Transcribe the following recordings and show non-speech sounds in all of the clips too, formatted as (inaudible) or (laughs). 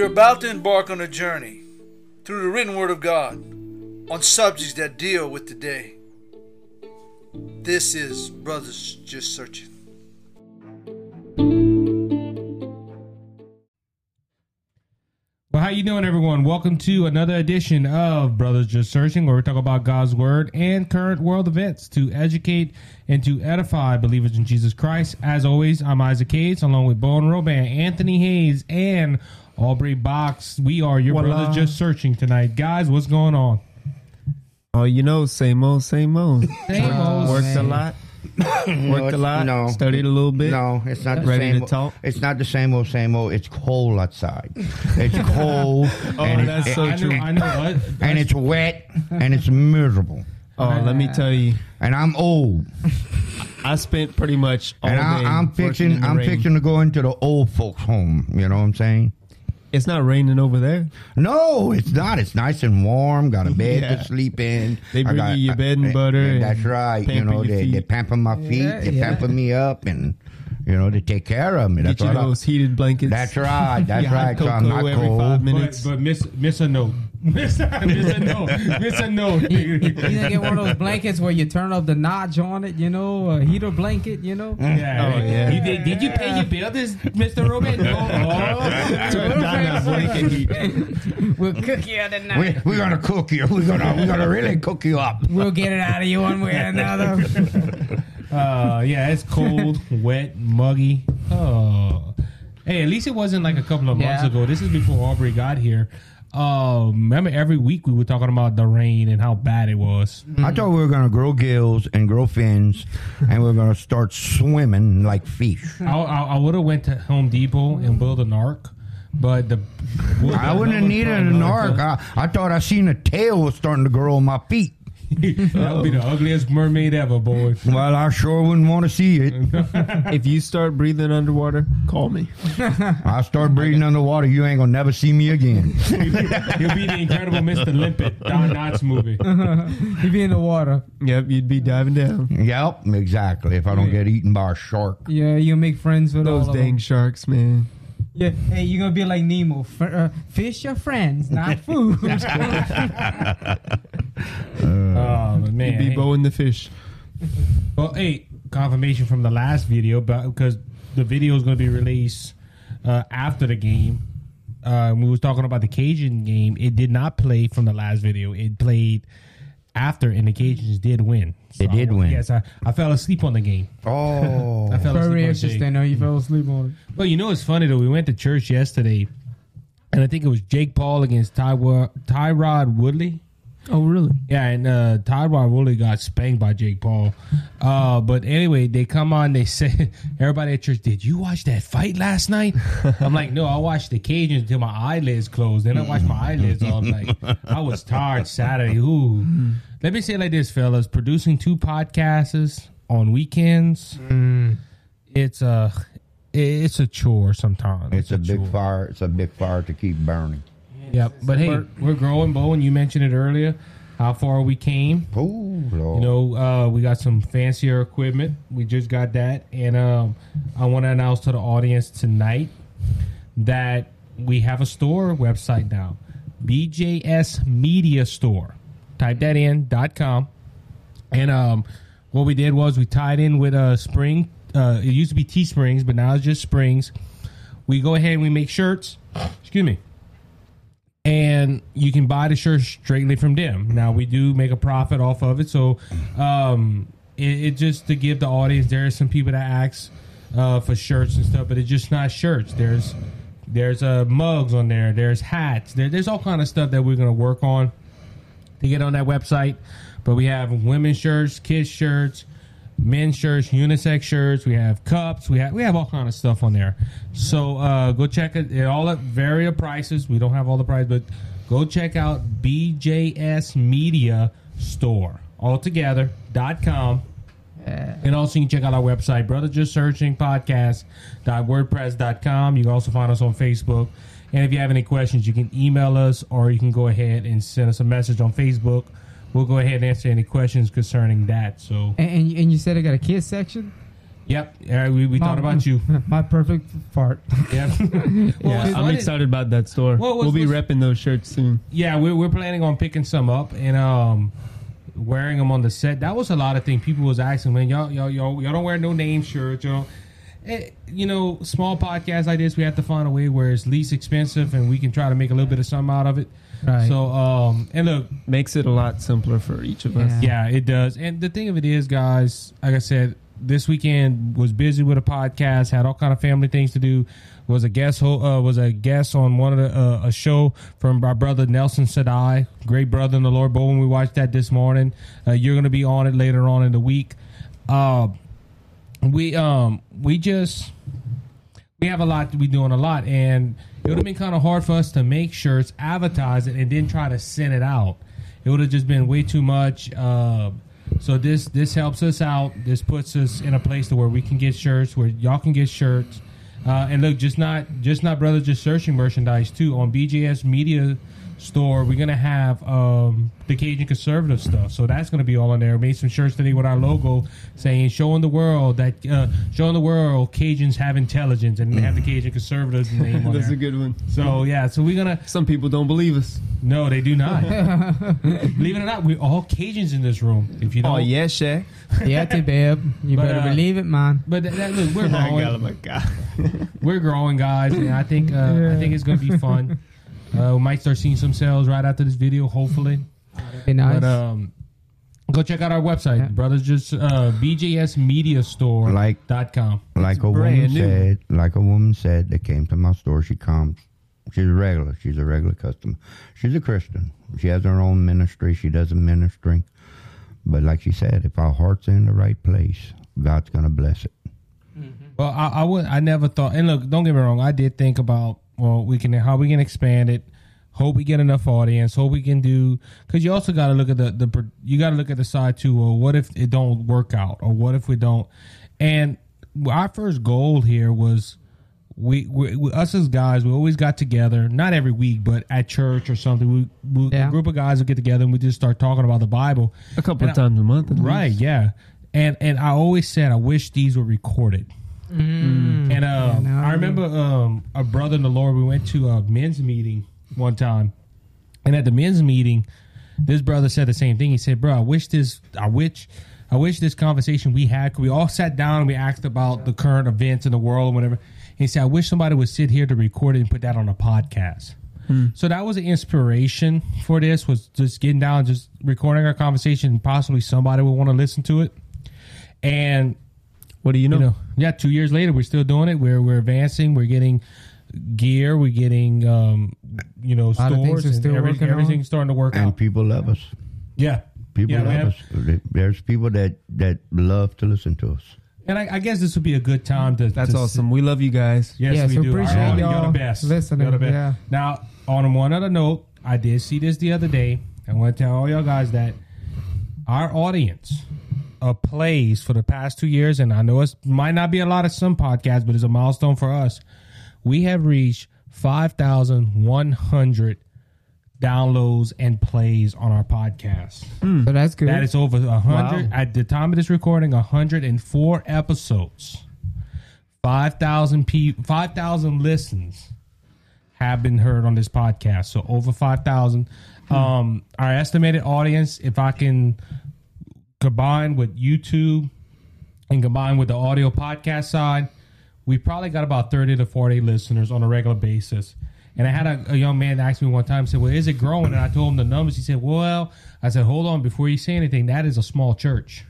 You're about to embark on a journey through the written word of God on subjects that deal with today. This is Brothers Just Searching. Well, how you doing, everyone? Welcome to another edition of Brothers Just Searching, where we talk about God's Word and current world events to educate and to edify believers in Jesus Christ. As always, I'm Isaac Hayes, along with Bowen Roban, Anthony Hayes, and Aubrey Box. We are your Voila. Brothers Just Searching tonight. Guys, what's going on? Oh, you know, same old, same old. Same old, Worked a lot. (coughs) Worked a lot. no. Studied a little bit. No, it's not the Ready same. to talk? It's not the same old, same old. It's cold outside. It's (laughs) cold, Oh, and, it- that's it- so I know, true. I know what. and it's wet, and it's miserable. Oh, let me tell you, And I'm old, I spent pretty much all and day. I, I'm working fixing. I'm rain. fixing to go into the old folks' home. You know what I'm saying? It's not raining over there. No, it's not. It's nice and warm. Got a bed Yeah. to sleep in. They bring got- you your bed and uh, butter and That's right. You know, your they, they feet. pamper my feet. Yeah, they yeah. pamper me up, and you know, to take care of me. That's Get you what I- those heated blankets. That's right. That's (laughs) Your hot right. So I'm not every cold. five But, minutes. but miss, miss a note. (laughs) Miss, miss a note. Miss a note. You didn't get one of those blankets where you turn up the notch on it, you know, a heater blanket, you know? Yeah. Oh, yeah. You did, did you pay your bill, this Mr. Robin? No. Oh. oh. (laughs) Turn down that blanket. We'll cook you the We, night. we're gonna cook you. We're gonna we're gonna really cook you up. We'll get it out of you one way or another. Uh, yeah, it's cold, (laughs) wet, muggy. Oh, hey, at least it wasn't like a couple of months Yeah. ago. This is before Aubrey got here. Um, remember every week we were talking about the rain and how bad it was. I thought we were gonna grow gills and grow fins, and we are gonna start swimming like fish. I, I, I would have went to Home Depot and built an ark, but the I wouldn't have needed an ark. I, I thought I seen a tail was starting to grow on my feet. (laughs) that would be the ugliest mermaid ever, boy. Well, I sure wouldn't want to see it. (laughs) If you start breathing underwater, call me. I start breathing underwater. You ain't gonna never see me again. (laughs) You'll be the incredible Mr. Limpet, Don Knotts movie. You be in the water. Yep, you'd be diving down. yep, exactly. If I don't get eaten by a shark. Yeah, you'll make friends with Those all of dang them. sharks, man. Yeah, hey, you're gonna be like Nemo. F- uh, fish are friends, not food. Oh man, You'd be bowing the fish. Well, hey, confirmation from the last video, but because the video is going to be released uh, after the game. Uh, we was talking about the Cajun game. It did not play from the last video. It played after, and the Cajuns did win. They I- did win. Yes, I, I fell asleep on the game. Oh, I fell asleep Very on the interesting. game. though. you fell asleep on it. Well, you know it's funny though. We went to church yesterday, and I think it was Jake Paul against Tywa, Tyron Woodley. Oh, really? Yeah, and uh, Tyron Woodley got spanked by Jake Paul. Uh, but anyway, they come on. They say (laughs) everybody at church, "Did you watch that fight last night?" (laughs) I'm like, "No, I watched the Cajuns until my eyelids closed. Then I watched my eyelids all night. I was tired Saturday. Ooh. Let me say it like this, fellas: producing two podcasts on weekends, it's a it's a chore sometimes. it's a big chore. fire. It's a big fire to keep burning. Yep. But hey, we're growing, Bo, and you mentioned it earlier. How far we came. Oh, You know, uh, we got some fancier equipment. We just got that, and um, I want to announce to the audience tonight that we have a store website now, BJS Media Store. Type that in dot com, and um, what we did was we tied in with a spring. Uh, it used to be T Springs, but now it's just Springs. We go ahead and we make shirts. Excuse me and you can buy the shirt straightly from them. Now we do make a profit off of it, so um, it, it just to give the audience. There are some people that ask uh, for shirts and stuff, but it's just not shirts. There's there's uh, mugs on there. There's hats. There, there's all kind of stuff that we're gonna work on to get on that website. But we have women's shirts, kids shirts, men's shirts, unisex shirts. We have cups. We have we have all kind of stuff on there. So uh, go check it. It all at various prices. We don't have all the prices, but go check out BJS Media Store altogether.com. And also, you can check out our website, Brother Just Searching Podcast.wordpress.com. You can also find us on Facebook. And if you have any questions, you can email us or you can go ahead and send us a message on Facebook. We'll go ahead and answer any questions concerning that. So, And, and, and you said I got a kids section. yep, uh, we, we thought about you. (laughs) My perfect part. (laughs) Yep. (laughs) well, Yeah, what's I'm funny- excited about that store. Well, what's- we'll be what's- repping those shirts soon. Yeah, we're, we're planning on picking some up and um wearing them on the set. That was a lot of things people was asking, man. Y'all y'all y'all, y'all don't wear no name shirts, you know. Eh, you know, small podcasts like this, we have to find a way where it's least expensive and we can try to make a little bit of something out of it. Right. So, um, and look, Makes it a lot simpler for each of us. Yeah. yeah, it does. And the thing of it is, guys, like I said, this weekend was busy with a podcast, had all kind of family things to do. Was a guest ho- uh, was a guest on one of the uh, a show from our brother Nelson Sadai, great brother in the Lord. But when we watched that this morning, uh, you're going to be on it later on in the week. Uh, we um we just we have a lot we doing a lot and it would have been kind of hard for us to make shirts advertise it and then try to send it out. It would have just been way too much uh, so this this helps us out. This puts us in a place to where we can get shirts where y'all can get shirts. Uh, and look just not just not brothers just searching merchandise too. On bjs media store we're gonna have um, the cajun conservative stuff so that's gonna be all in there made some shirts today with our logo saying showing the world that uh, showing the world cajuns have intelligence and they have the cajun conservatives (laughs) name on That's there a good one. so yeah so we're gonna Some people don't believe us. no they do not (laughs) believe it or not we're all cajuns in this room if you don't Oh, yeah, Shaq. yeah, T babe. You But, better uh, believe it, man. but that, that, look, we're (laughs) growing my God. we're growing, guys, and I think uh, I think it's gonna be fun. Uh, we might start seeing some sales right after this video, hopefully. (laughs) Be nice. But um, go check out our website, Yeah. brothers. Just uh, bjsmediastore Like- dot com. Like a woman new. said, like a woman said that came to my store. She comes. She's a regular. She's a regular customer. She's a Christian. She has her own ministry. She does a ministry. But like she said, if our heart's in the right place, God's gonna bless it. Well, I, I would. I never thought. And look, don't get me wrong. I did think about well, we can how we can expand it. Hope we get enough audience. Hope we can do because you also got to look at the the you got to look at the side too. Well, what if it don't work out, or what if we don't? And our first goal here was we, we, we us as guys. We always got together, not every week, but at church or something. We, we Yeah. a group of guys would get together and we just start talking about the Bible. A couple And of I- times a month. Right, least. yeah. And and I always said I wish these were recorded. And um, now I I remember um, a brother in the Lord. We went to a men's meeting one time, and at the men's meeting, this brother said the same thing. He said, "Bro, I wish this. I wish." I wish this conversation we had, 'cause we all sat down and we asked about the current events in the world and whatever. He said, I wish somebody would sit here to record it and put that on a podcast. So that was the inspiration for this was just getting down, just recording our conversation, and possibly somebody would want to listen to it. And What do you know? you know, yeah, two years later, we're still doing it. We're we're advancing. We're getting gear. We're getting um, you know lot of things stores we're and still every- working on. everything's starting to work And out. people love us. Yeah, People Yeah, love man. us. There's people that that love to listen to us. and I, I guess this would be a good time to. That's to awesome. We love you guys. Yes, Yes, we we do. appreciate Our- y'all You're the best. listening, You're the best. yeah. Now, on one other note, I did see this the other day. I want to tell all y'all guys that our audience of plays for the past two years, and I know it might not be a lot of some podcasts, but it's a milestone for us. We have reached 5,100 downloads and plays on our podcast. so that's good. That is over a hundred Wow. at the time of this recording. hundred and four episodes, five thousand pe- five thousand listens have been heard on this podcast. So over five thousand. Um, our estimated audience, if I can combine with YouTube and combined with the audio podcast side, we probably got about 30 to 40 listeners on a regular basis. And I had a, a young man ask me one time, said, Well, is it growing? And I told him the numbers. He said, Well, I said, Hold on, before you say anything, that is a small church.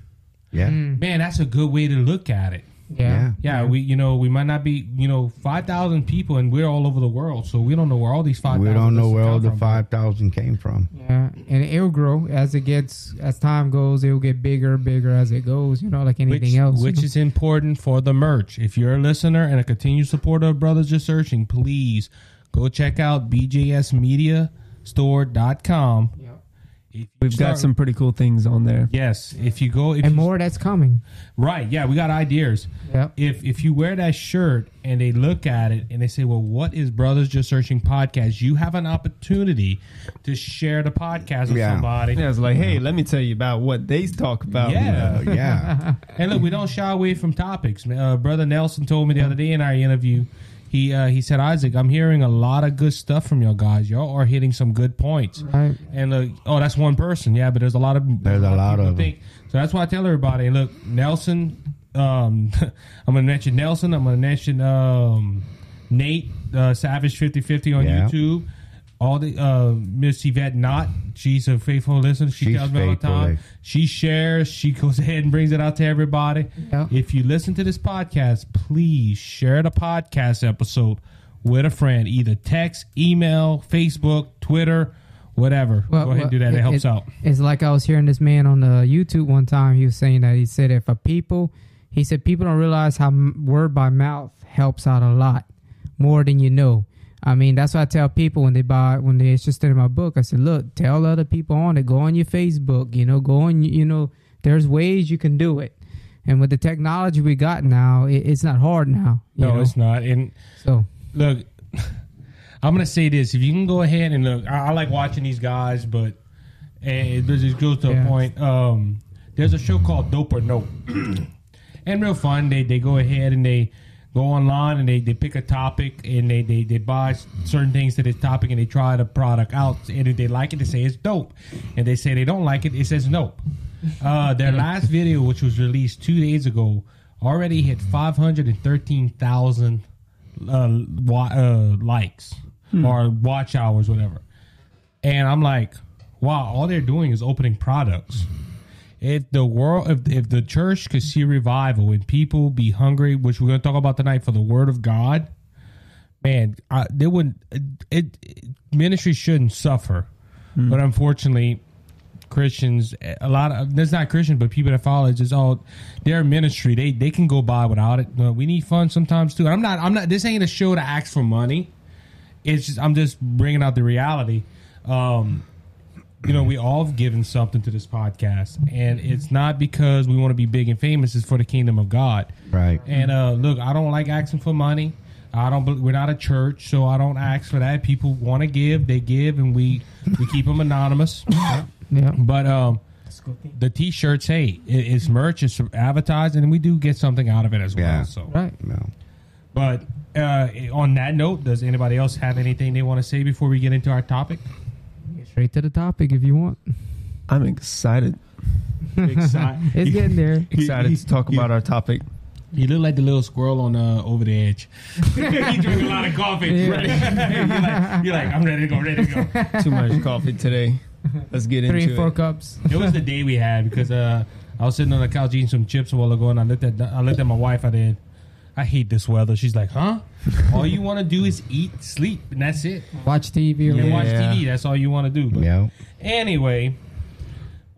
Yeah. Hmm. Man, that's a good way to look at it. Yeah. Yeah, we you know we might not be you know five thousand people and we're all over the world, so we don't know where all these five. We don't know where all the five thousand came from. Yeah, and it'll grow as it gets as time goes. It'll get bigger, bigger as it goes. You know, like anything which, else. Which is important for the merch. If you're a listener and a continued supporter of Brothers Just Searching, please go check out bjsmediastore.com. Yep. If We've got some pretty cool things on there. Yes, if you go, if and you- more that's coming. right? Yeah, we got ideas. Yep. If if you wear that shirt and they look at it and they say, "Well, what is Brothers Just Searching podcast?" You have an opportunity to share the podcast with Yeah. somebody. Yeah, it's like, hey, let me tell you about what they talk about. Yeah. Uh, yeah, (laughs) And look, we don't shy away from topics. Uh, Brother Nelson told me the other day in our interview. He uh, he said, Isaac, I'm hearing a lot of good stuff from y'all guys. Y'all are hitting some good points. Right. And look, oh, that's one person, yeah, but there's a lot of There's a lot of think. So that's why I tell everybody, look, Nelson. Um, (laughs) I'm gonna mention Nelson. I'm gonna mention um, Nate uh, Savage 5050 on Yeah. YouTube. All the uh, Miss Yvette Not. she's a faithful listener. She She's tells me all the time. She shares. She goes (laughs) ahead and brings it out to everybody. Yeah. If you listen to this podcast, please share the podcast episode with a friend. Either text, email, Facebook, Twitter, whatever. Well, Go ahead and do that. It, helps it- out. It's like I was hearing this man on the YouTube one time. He was saying that he said if a people, he said people don't realize how word by mouth helps out a lot more than you know. I mean, that's what I tell people when they buy when they're interested in my book. I said, look, tell other people on it. Go on your Facebook. You know, go on. You know, there's ways you can do it. And with the technology we got now, it, it's not hard now. You No, know? it's not. And so look, (laughs) I'm gonna say this: if you can go ahead and look, I, I like watching these guys, but and it just goes to Yeah. a point. Um, there's a show called Dope or Nope, (clears throat) and real fun. They they go ahead and they go online and they, they pick a topic and they, they, they buy certain things to this topic and they try the product out. And if they like it they say it's dope. And they say they don't like it it says nope. Uh, their (laughs) last video which was released two days ago already hit 513000 uh, wa- uh, likes or watch hours whatever. And i'm like wow all they're doing is opening products if the world if, if the church could see revival and people be hungry which we're going to talk about tonight for the word of god man I, they wouldn't it, it ministry shouldn't suffer. But unfortunately christians a lot of that's not christian but people that follow it's just all their ministry they they can go by without it. Uh, we need funds sometimes too. I'm not i'm not this ain't a show to ask for money. It's just i'm just bringing out the reality. Um you know, we all have given something to this podcast, and it's not because we want to be big and famous. It's for the kingdom of God. right. And uh, look, I don't like asking for money. I don't. bel- We're not a church, so I don't ask for that. People want to give, they give, and we we keep them anonymous. (laughs) yeah, But um, the t-shirts, hey, it, it's merch, it's advertised, and we do get something out of it as well. Yeah. So, right. No. but uh, on that note, does anybody else have anything they want to say before we get into our topic? Get straight to the topic if you want. I'm excited. Exci- It's getting there. (laughs) Excited to talk about our topic. You look like the little squirrel on uh, Over the Hedge. (laughs) you drink a lot of coffee. you're, (laughs) like, you're like, I'm ready to go, ready to go. Too much coffee today. Let's get Three, into four cups. It was the day we had because uh, I was sitting on the couch eating some chips a while ago, and I looked at I looked at my wife. I did. I hate this weather. She's like, huh? All you want to do is eat, sleep, and that's it. Watch TV or And Yeah. watch TV. That's all you want to do. But Yeah. Anyway,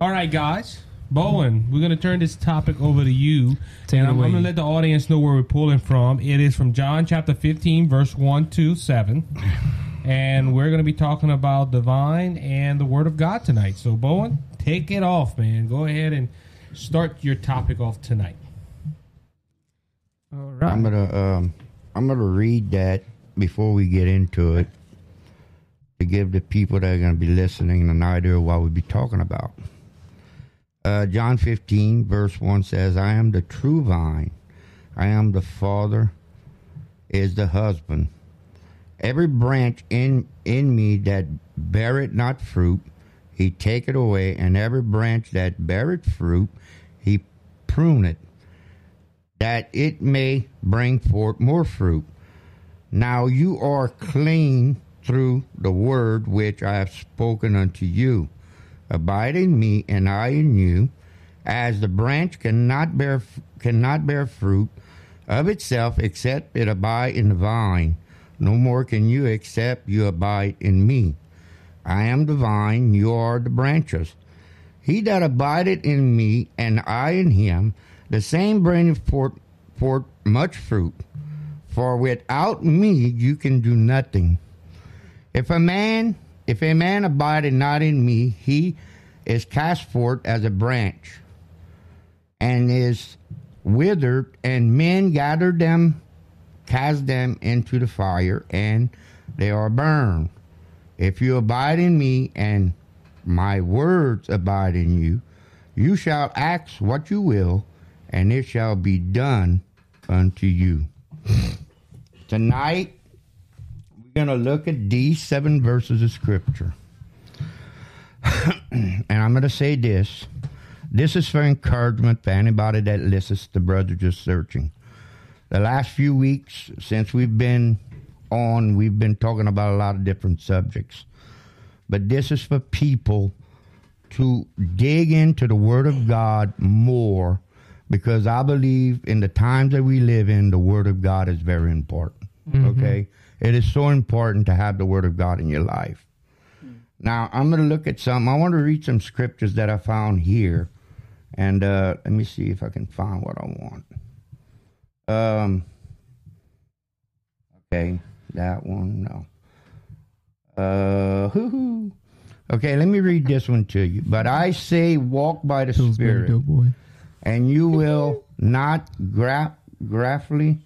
all right, guys. Bowen, we're gonna turn this topic over to you, Take and it I'm, away. I'm gonna let the audience know where we're pulling from. It is from John chapter 15, verse one to seven, and we're gonna be talking about divine and the Word of God tonight. So, Bowen, take it off, man. Go ahead and start your topic off tonight. All right. I'm gonna um, I'm gonna read that before we get into it to give the people that are gonna be listening an idea of what we'll be talking about. Uh, John 15 verse 1 says, "I am the true vine. I am the Father is the husband. Every branch in in me that beareth not fruit, he taketh away, and every branch that beareth fruit, he pruneth, that it may bring forth more fruit. Now you are clean through the word which I have spoken unto you. Abide in me, and I in you. As the branch cannot bear cannot bear fruit of itself, except it abide in the vine. No more can you except you abide in me. I am the vine, you are the branches. He that abideth in me, and I in him, the same bringeth forth, much fruit. For without me you can do nothing. If a man, if a man abideth not in me, he is cast forth as a branch, and is withered, and men gather them, cast them into the fire, and they are burned. If you abide in me, and my words abide in you, you shall ask what you will, and it shall be done unto you. Tonight, we're going to look at these seven verses of Scripture. (clears throat) and I'm going to say this. This is for encouragement for anybody that listens to Brother Just Searching. The last few weeks since we've been on, we've been talking about a lot of different subjects. But this is for people to dig into the Word of God more because I believe in the times that we live in, the Word of God is very important. Okay? It is so important to have the Word of God in your life. Now, I'm going to look at some. I want to read some scriptures that I found here. And uh, let me see if I can find what I want. Um, okay, that one, no. Uh, hoo-hoo. Okay, let me read this one to you. But I say, walk by the Feels Spirit. And you will not gra- graphly,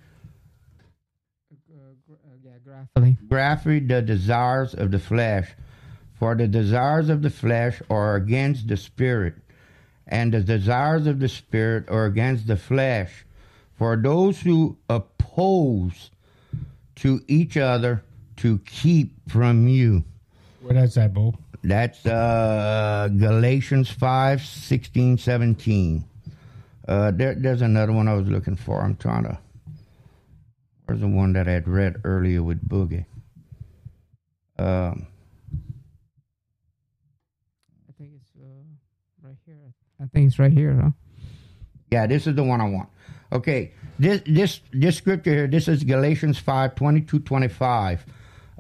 graphly the desires of the flesh. For the desires of the flesh are against the spirit, and the desires of the spirit are against the flesh. For those who oppose to each other to keep from you. Where that's at, Bo? That's uh, Galatians 5 16, 17. Uh, there, there's another one I was looking for. I'm trying to. Where's the one that I had read earlier with Boogie? Um, I think it's uh, right here. I think it's right here, huh? yeah, this is the one I want. Okay, this this this scripture here. This is Galatians 5 22, 25.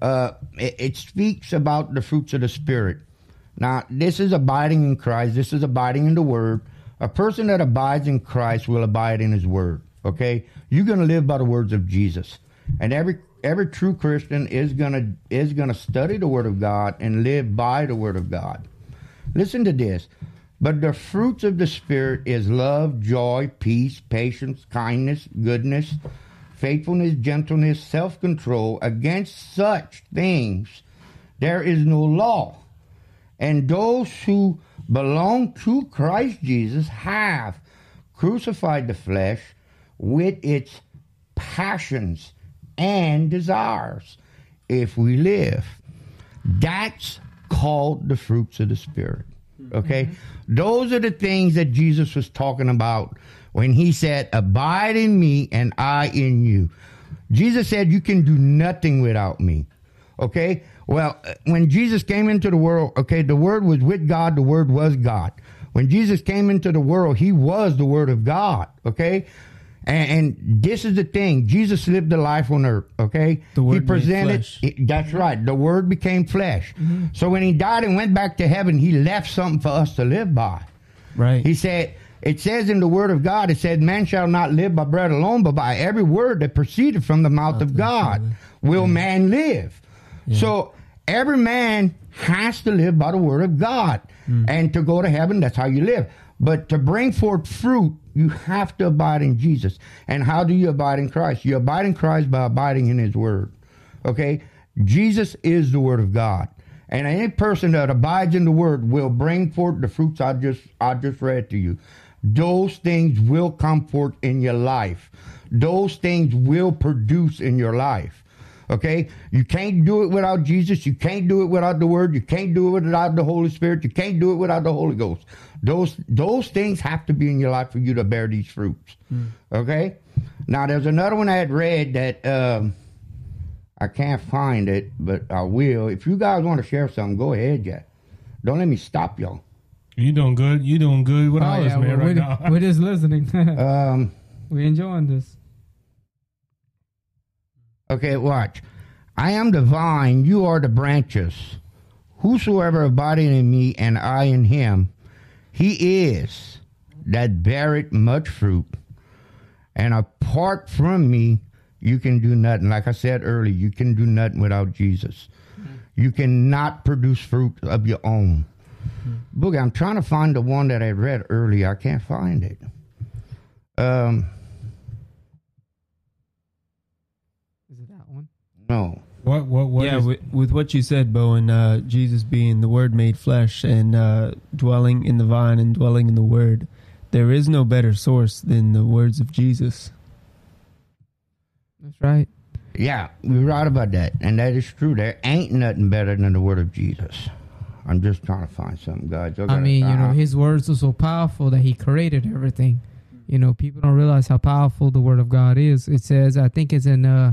Uh, it, it speaks about the fruits of the spirit. Now, this is abiding in Christ. This is abiding in the Word. A person that abides in Christ will abide in His Word. Okay, you're going to live by the words of Jesus, and every every true Christian is gonna is gonna study the Word of God and live by the Word of God. Listen to this. But the fruits of the Spirit is love, joy, peace, patience, kindness, goodness, faithfulness, gentleness, self control. Against such things there is no law. And those who belong to Christ Jesus have crucified the flesh with its passions and desires. If we live, that's called the fruits of the Spirit. Okay? Mm-hmm. Those are the things that Jesus was talking about when he said, Abide in me and I in you. Jesus said, You can do nothing without me. Okay? Well, when Jesus came into the world, okay, the Word was with God, the Word was God. When Jesus came into the world, he was the Word of God. Okay? And, and this is the thing. Jesus lived a life on earth, okay? The Word he presented it- that's right. The word became flesh. Mm-hmm. So when he died and went back to heaven, he left something for us to live by. Right. He said, it says in the word of God, it said, man shall not live by bread alone, but by every word that proceeded from the mouth of God will man live. So every man has to live by the word of God. Hmm. And to go to heaven, that's how you live. But to bring forth fruit, you have to abide in Jesus. And how do you abide in Christ? You abide in Christ by abiding in his word. Okay? Jesus is the word of God. And any person that abides in the word will bring forth the fruits I just I just read to you. Those things will come forth in your life. Those things will produce in your life. Okay? You can't do it without Jesus. You can't do it without the word. You can't do it without the Holy Spirit. You can't do it without the Holy Ghost. Those those things have to be in your life for you to bear these fruits. Okay? Now there's another one I had read that um I can't find it, but I will. If you guys want to share something, go ahead, yeah. Don't let me stop y'all. You doing good? You doing good with Oh, all this, yeah, man, we're, right we're, now. we're just listening. (laughs) Um, we're enjoying this. Okay, watch. I am the vine, you are the branches. Whosoever abideth in me and I in him, he is that beareth much fruit. And apart from me, you can do nothing. Like I said earlier, you can do nothing without Jesus. You cannot produce fruit of your own. Boogie, I'm trying to find the one that I read earlier. I can't find it. Um, Is it that one? no. What what what yeah, is- with, with what you said, Bowen, uh, Jesus being the Word made flesh and uh, dwelling in the vine and dwelling in the Word, there is no better source than the words of Jesus. That's right. Yeah, you're right about that. And that is true. There ain't nothing better than the word of Jesus. I'm just trying to find something, guys. Y'all I gotta- mean, you know, his words are so powerful that he created everything. You know, people don't realize how powerful the word of God is. It says, I think it's in uh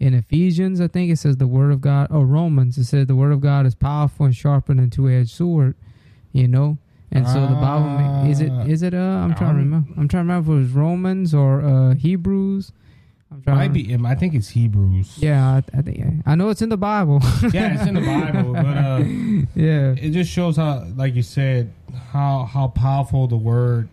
in Ephesians, I think it says the word of God or Romans, it says the word of God is powerful and sharper than two edged sword, you know? And so the Bible is it Ah. it uh I'm trying to Um, remember I'm trying to remember if it was Romans or uh Hebrews. I'm trying might to, be I think it's Hebrews. Yeah, I, I think I know it's in the Bible. Yeah, it's in the Bible, but uh (laughs) yeah. it just shows how like you said how how powerful the word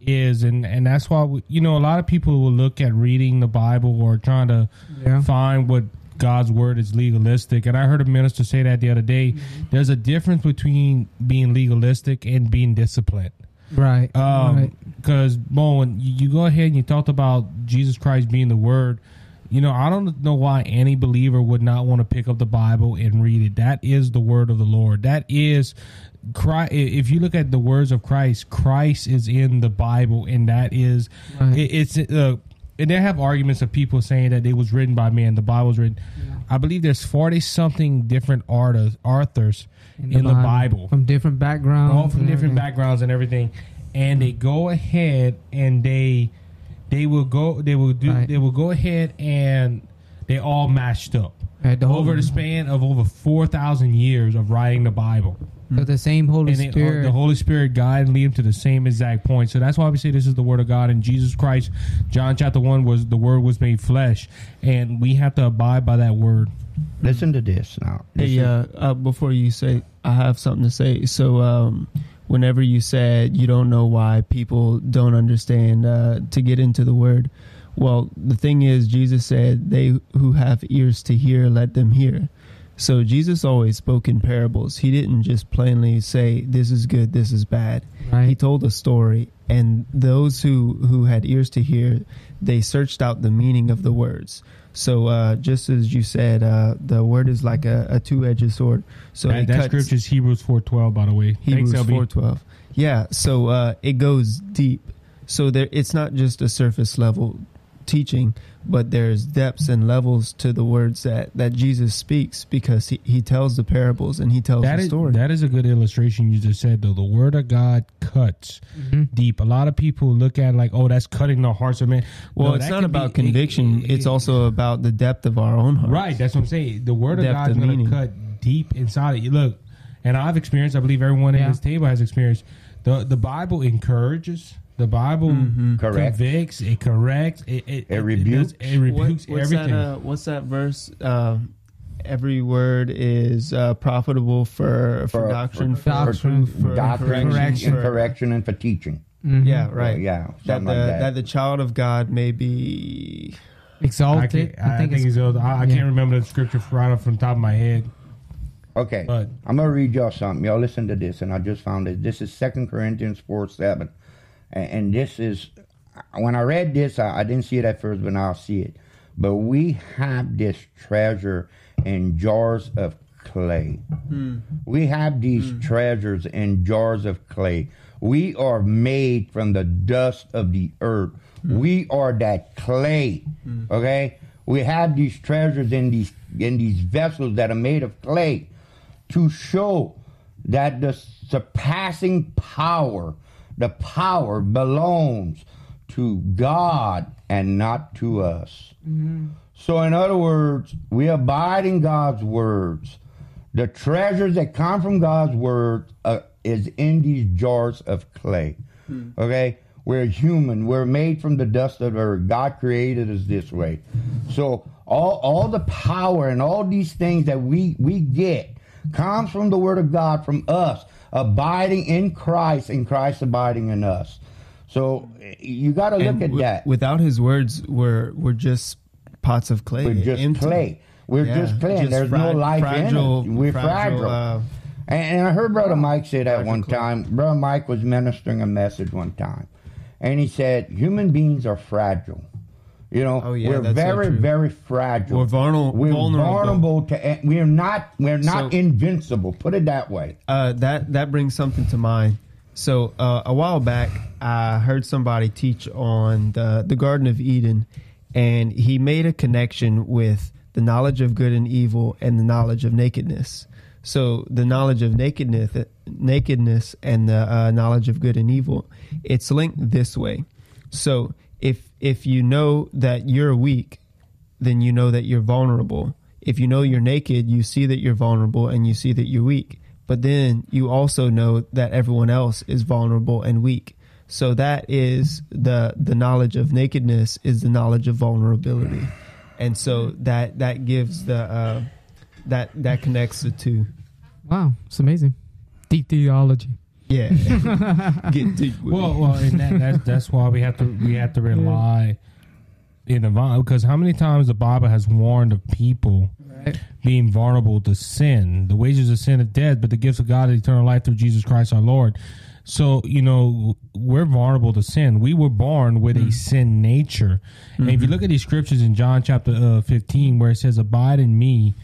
is and and that's why we, you know a lot of people will look at reading the bible or trying to Yeah. find what god's word is legalistic and i heard a minister say that the other day there's a difference between being legalistic and being disciplined Right. um right. because Bowen, you, you go ahead and you talked about jesus christ being the word you know i don't know why any believer would not want to pick up the bible and read it that is the word of the lord that is Christ, if you look at the words of christ christ is in the bible and that is Right. it, it's uh and they have arguments of people saying that it was written by man the bible was written i believe there's 40 something different artists authors in, the, bible from different backgrounds, all from different everything. backgrounds and everything, and they go ahead and they they will go they will do Right. they will go ahead and they all matched up Right, the over the span of over four thousand years of writing the Bible, So the same Holy and it- Spirit. the Holy Spirit guide and lead them to the same exact point. So that's why we say this is the Word of God. And Jesus Christ, John chapter one was the Word was made flesh, and we have to abide by that Word. Listen to this now. This Hey, uh, uh, before you say, I have something to say. So, um, whenever you said you don't know why people don't understand uh, to get into the word, well, the thing is, Jesus said, "They who have ears to hear, let them hear." So Jesus always spoke in parables. He didn't just plainly say, "This is good, this is bad." Right. He told a story, and those who who had ears to hear, they searched out the meaning of the words. So uh, just as you said, uh, the word is like a, a two-edged sword. So that that scripture is Hebrews four twelve, by the way. Hebrews four twelve. Yeah, so uh, it goes deep. So there, it's not just a surface level teaching, but there's depths and levels to the words that, that Jesus speaks because he, he tells the parables and he tells That the is story. that is a good illustration you just said though. The word of God cuts Mhm. deep. A lot of people look at it like, oh, that's cutting the hearts of men. well, No, it's not about be- conviction. it- it's also about the depth of our own hearts. right. That's what I'm saying. The word of God is of going to cut deep inside of you. Look, and I've experienced. I believe everyone Yeah. at this table has experienced. the The Bible encourages. The Bible Mm-hmm. Correct. convicts. It corrects. It it, It rebukes. does- It, rebukes What- what's everything. That, uh, what's that verse? Uh, every word is uh, profitable for, for, For- doctrine, for- for, Doctrine, for doctrine, correction. and correction, and for teaching. Mhm. Yeah, right. Yeah, That the, like that. that the child of God may be. I, Exalted. can't, I, think, it's, I, I yeah. can't remember the scripture right off from the top of my head. Okay, But- I'm gonna read y'all something. Y'all listen to this, and I just found it. This is Second Corinthians four seven, and, this is when I read this, I, I didn't see it at first, but now I see it. But we have this treasure in jars of clay. Hmm. We have these hmm. treasures in jars of clay. We are made from the dust of the earth. Hmm. We are that clay. Okay? We have these treasures in these in these vessels that are made of clay to show that the surpassing power, the power belongs to God and not to us. So, in other words, we abide in God's words. The treasures that come from God's word uh, is in these jars of clay. Okay, We're human. We're made from the dust of the earth. God created us this way. So all all the power and all these things that we we get comes from the word of God, from us abiding in Christ and Christ abiding in us. So you got to look And at wi- that. Without his words, we're we're just pots of clay. We're just empty. clay. We're Yeah, just clay. just There's no life fragile, in it. We're fragile. uh, And, and I heard Brother Mike say that one Fragile time. Brother Mike was ministering a message one time, and he said, "Human beings are fragile. You know, Oh, yeah, we're that's so very, true. very fragile. We're vulner- We're vulnerable. vulnerable to. We're not. We're not So- invincible. Put it that way. uh, that that brings something to mind. So uh, a while back, I heard somebody teach on the the Garden of Eden, and he made a connection with the knowledge of good and evil and the knowledge of nakedness. So the knowledge of nakedness, nakedness, and the uh, knowledge of good and evil, it's linked this way. So if if you know that you're weak, then you know that you're vulnerable. If you know you're naked, you see that you're vulnerable and you see that you're weak. But then you also know that everyone else is vulnerable and weak. So that is the the knowledge of nakedness is the knowledge of vulnerability. And so that that gives the uh, that that connects the two. Wow, it's amazing. Deep theology. Yeah. (laughs) Get deep with Well, it. well, and that, that's that's why we have to we have to rely in the Bible because how many times the Bible has warned of people Right. being vulnerable to sin. The wages of sin is death, but the gifts of God is eternal life through Jesus Christ our Lord. So, you know, we're vulnerable to sin. We were born with a sin nature. And if you look at these scriptures in John chapter uh, 15, where it says, Abide in me,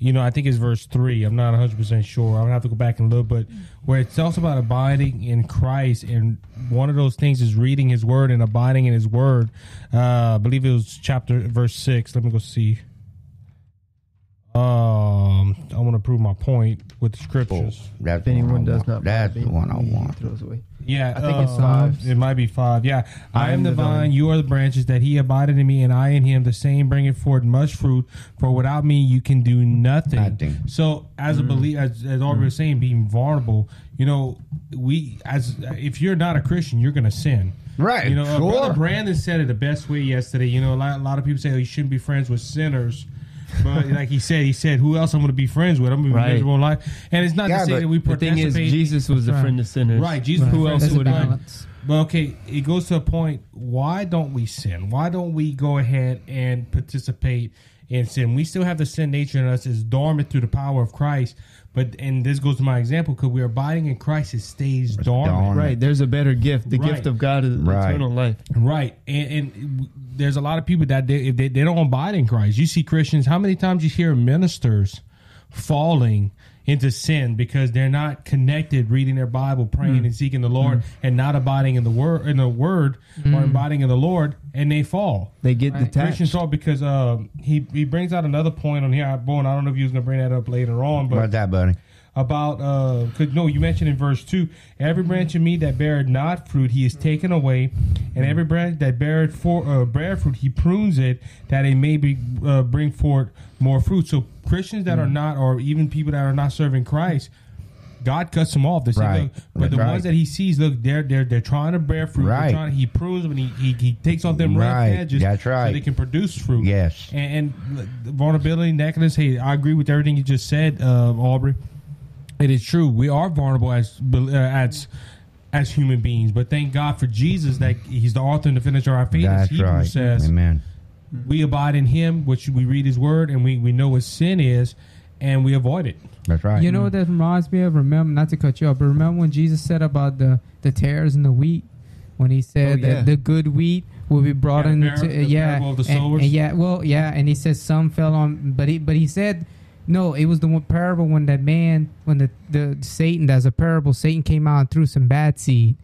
you know, I think it's verse 3. I'm not 100% sure. I'm going to have to go back and look. But where it talks about abiding in Christ, and one of those things is reading his word and abiding in his word. Uh, I believe it was chapter, verse 6. Let me go see. Um, I want to prove my point with the scriptures. That's if anyone the one I does want. not That's the one I he want. throws away. Yeah, I think it's uh, five. It might be five. Yeah, I, I am the vine, you are the branches. That he abided in me, and I in him. The same bringeth forth much fruit. For without me, you can do nothing. Nothing. So, as a believer, as, as Aubrey was saying, being vulnerable, you know, we as if you're not a Christian, you're going to sin. Right, You know, uh, sure. Brother Brandon said it the best way yesterday. You know, a lot, a lot of people say oh, you shouldn't be friends with sinners. But like he said, he said, "Who else I'm going to be friends with? I'm going to be Right. miserable in life." And it's not Yeah, to say that we participate. The thing is, Jesus was a Right. friend of sinners. Right, Jesus Who else would have? balance. but okay, it goes to a point. Why don't we sin? Why don't we go ahead and participate in sin? We still have the sin nature in us. It's dormant through the power of Christ. But and this goes to my example because we're abiding in Christ. It stays dormant. dormant. Right. There's a better gift. The Right. gift of God is Right. eternal life. Right, and, and there's a lot of people that they, if they, they don't abide in Christ. You see Christians. How many times you hear ministers falling into sin because they're not connected, reading their Bible, praying mm. and seeking the Lord, mm. and not abiding in the word in the Word or mm. abiding in the Lord, and they fall. They get Right. detached. Christian fall because um, he he brings out another point on here. Boy, and I don't know if you was gonna bring that up later on, but About that, buddy. about uh cause no you mentioned in verse 2 every branch of me that beareth not fruit he is taken away and every branch that beareth for uh, bear fruit he prunes it that it may be uh, bring forth more fruit so christians that are not or even people that are not serving christ God cuts them off. They say, Right. look, but the right. ones that He sees, look, they're they're they're trying to bear fruit. Right. trying- he prunes them and he, he he takes off them rough Right. edges. That's So they can produce fruit. Yes. And, and the vulnerability, nakedness. Hey, I agree with everything you just said, uh, Aubrey. It is true. We are vulnerable as uh, as as human beings, but thank God for Jesus that He's the author and the finisher of our faith. That's Hebrews right. says, Amen. we abide in Him, which we read His Word, and we we know what sin is, and we avoid it. That's right. You know what that reminds me of? Remember, not to cut you off, but remember when Jesus said about the the tares and the wheat, when he said Oh, yeah. that the good wheat will be brought Yeah, in, par- to, yeah, parable the and- sowers. and yeah, well, yeah, and he said some fell on, but he but he said. No, it was the one parable when that man, when the, the Satan, as a parable, Satan came out and threw some bad seed.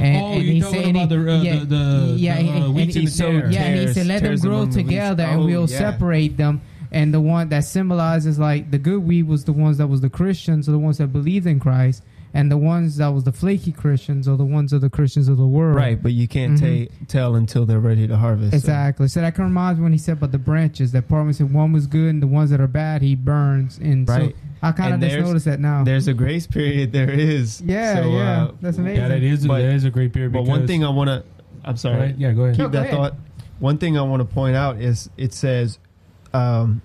And, Oh, you're talking about the, uh, the- the- yeah, the, uh, and- and and the he- tares. Yeah, and he said, let them grow among the wheats. together, and Oh, we'll yeah. separate them. And the one that symbolizes like the good wheat was the ones that was the Christians, or the ones that believed in Christ, and the ones that was the flaky Christians, or the ones of the Christians of the world. Right, but you can't Mhm. ta- tell until they're ready to harvest. Exactly. So that kind of reminds me when he said about the branches. That part when he said one was good and the ones that are bad he burns. And Right. so I kind of just noticed that now. There's a grace period. There is. Yeah, So, yeah, uh, that's amazing. Yeah, that is But- that is a great period. But one thing I want to I'm sorry. ahead. Yeah, go ahead. keep No, go that ahead. thought. One thing I want to point out is it says, um,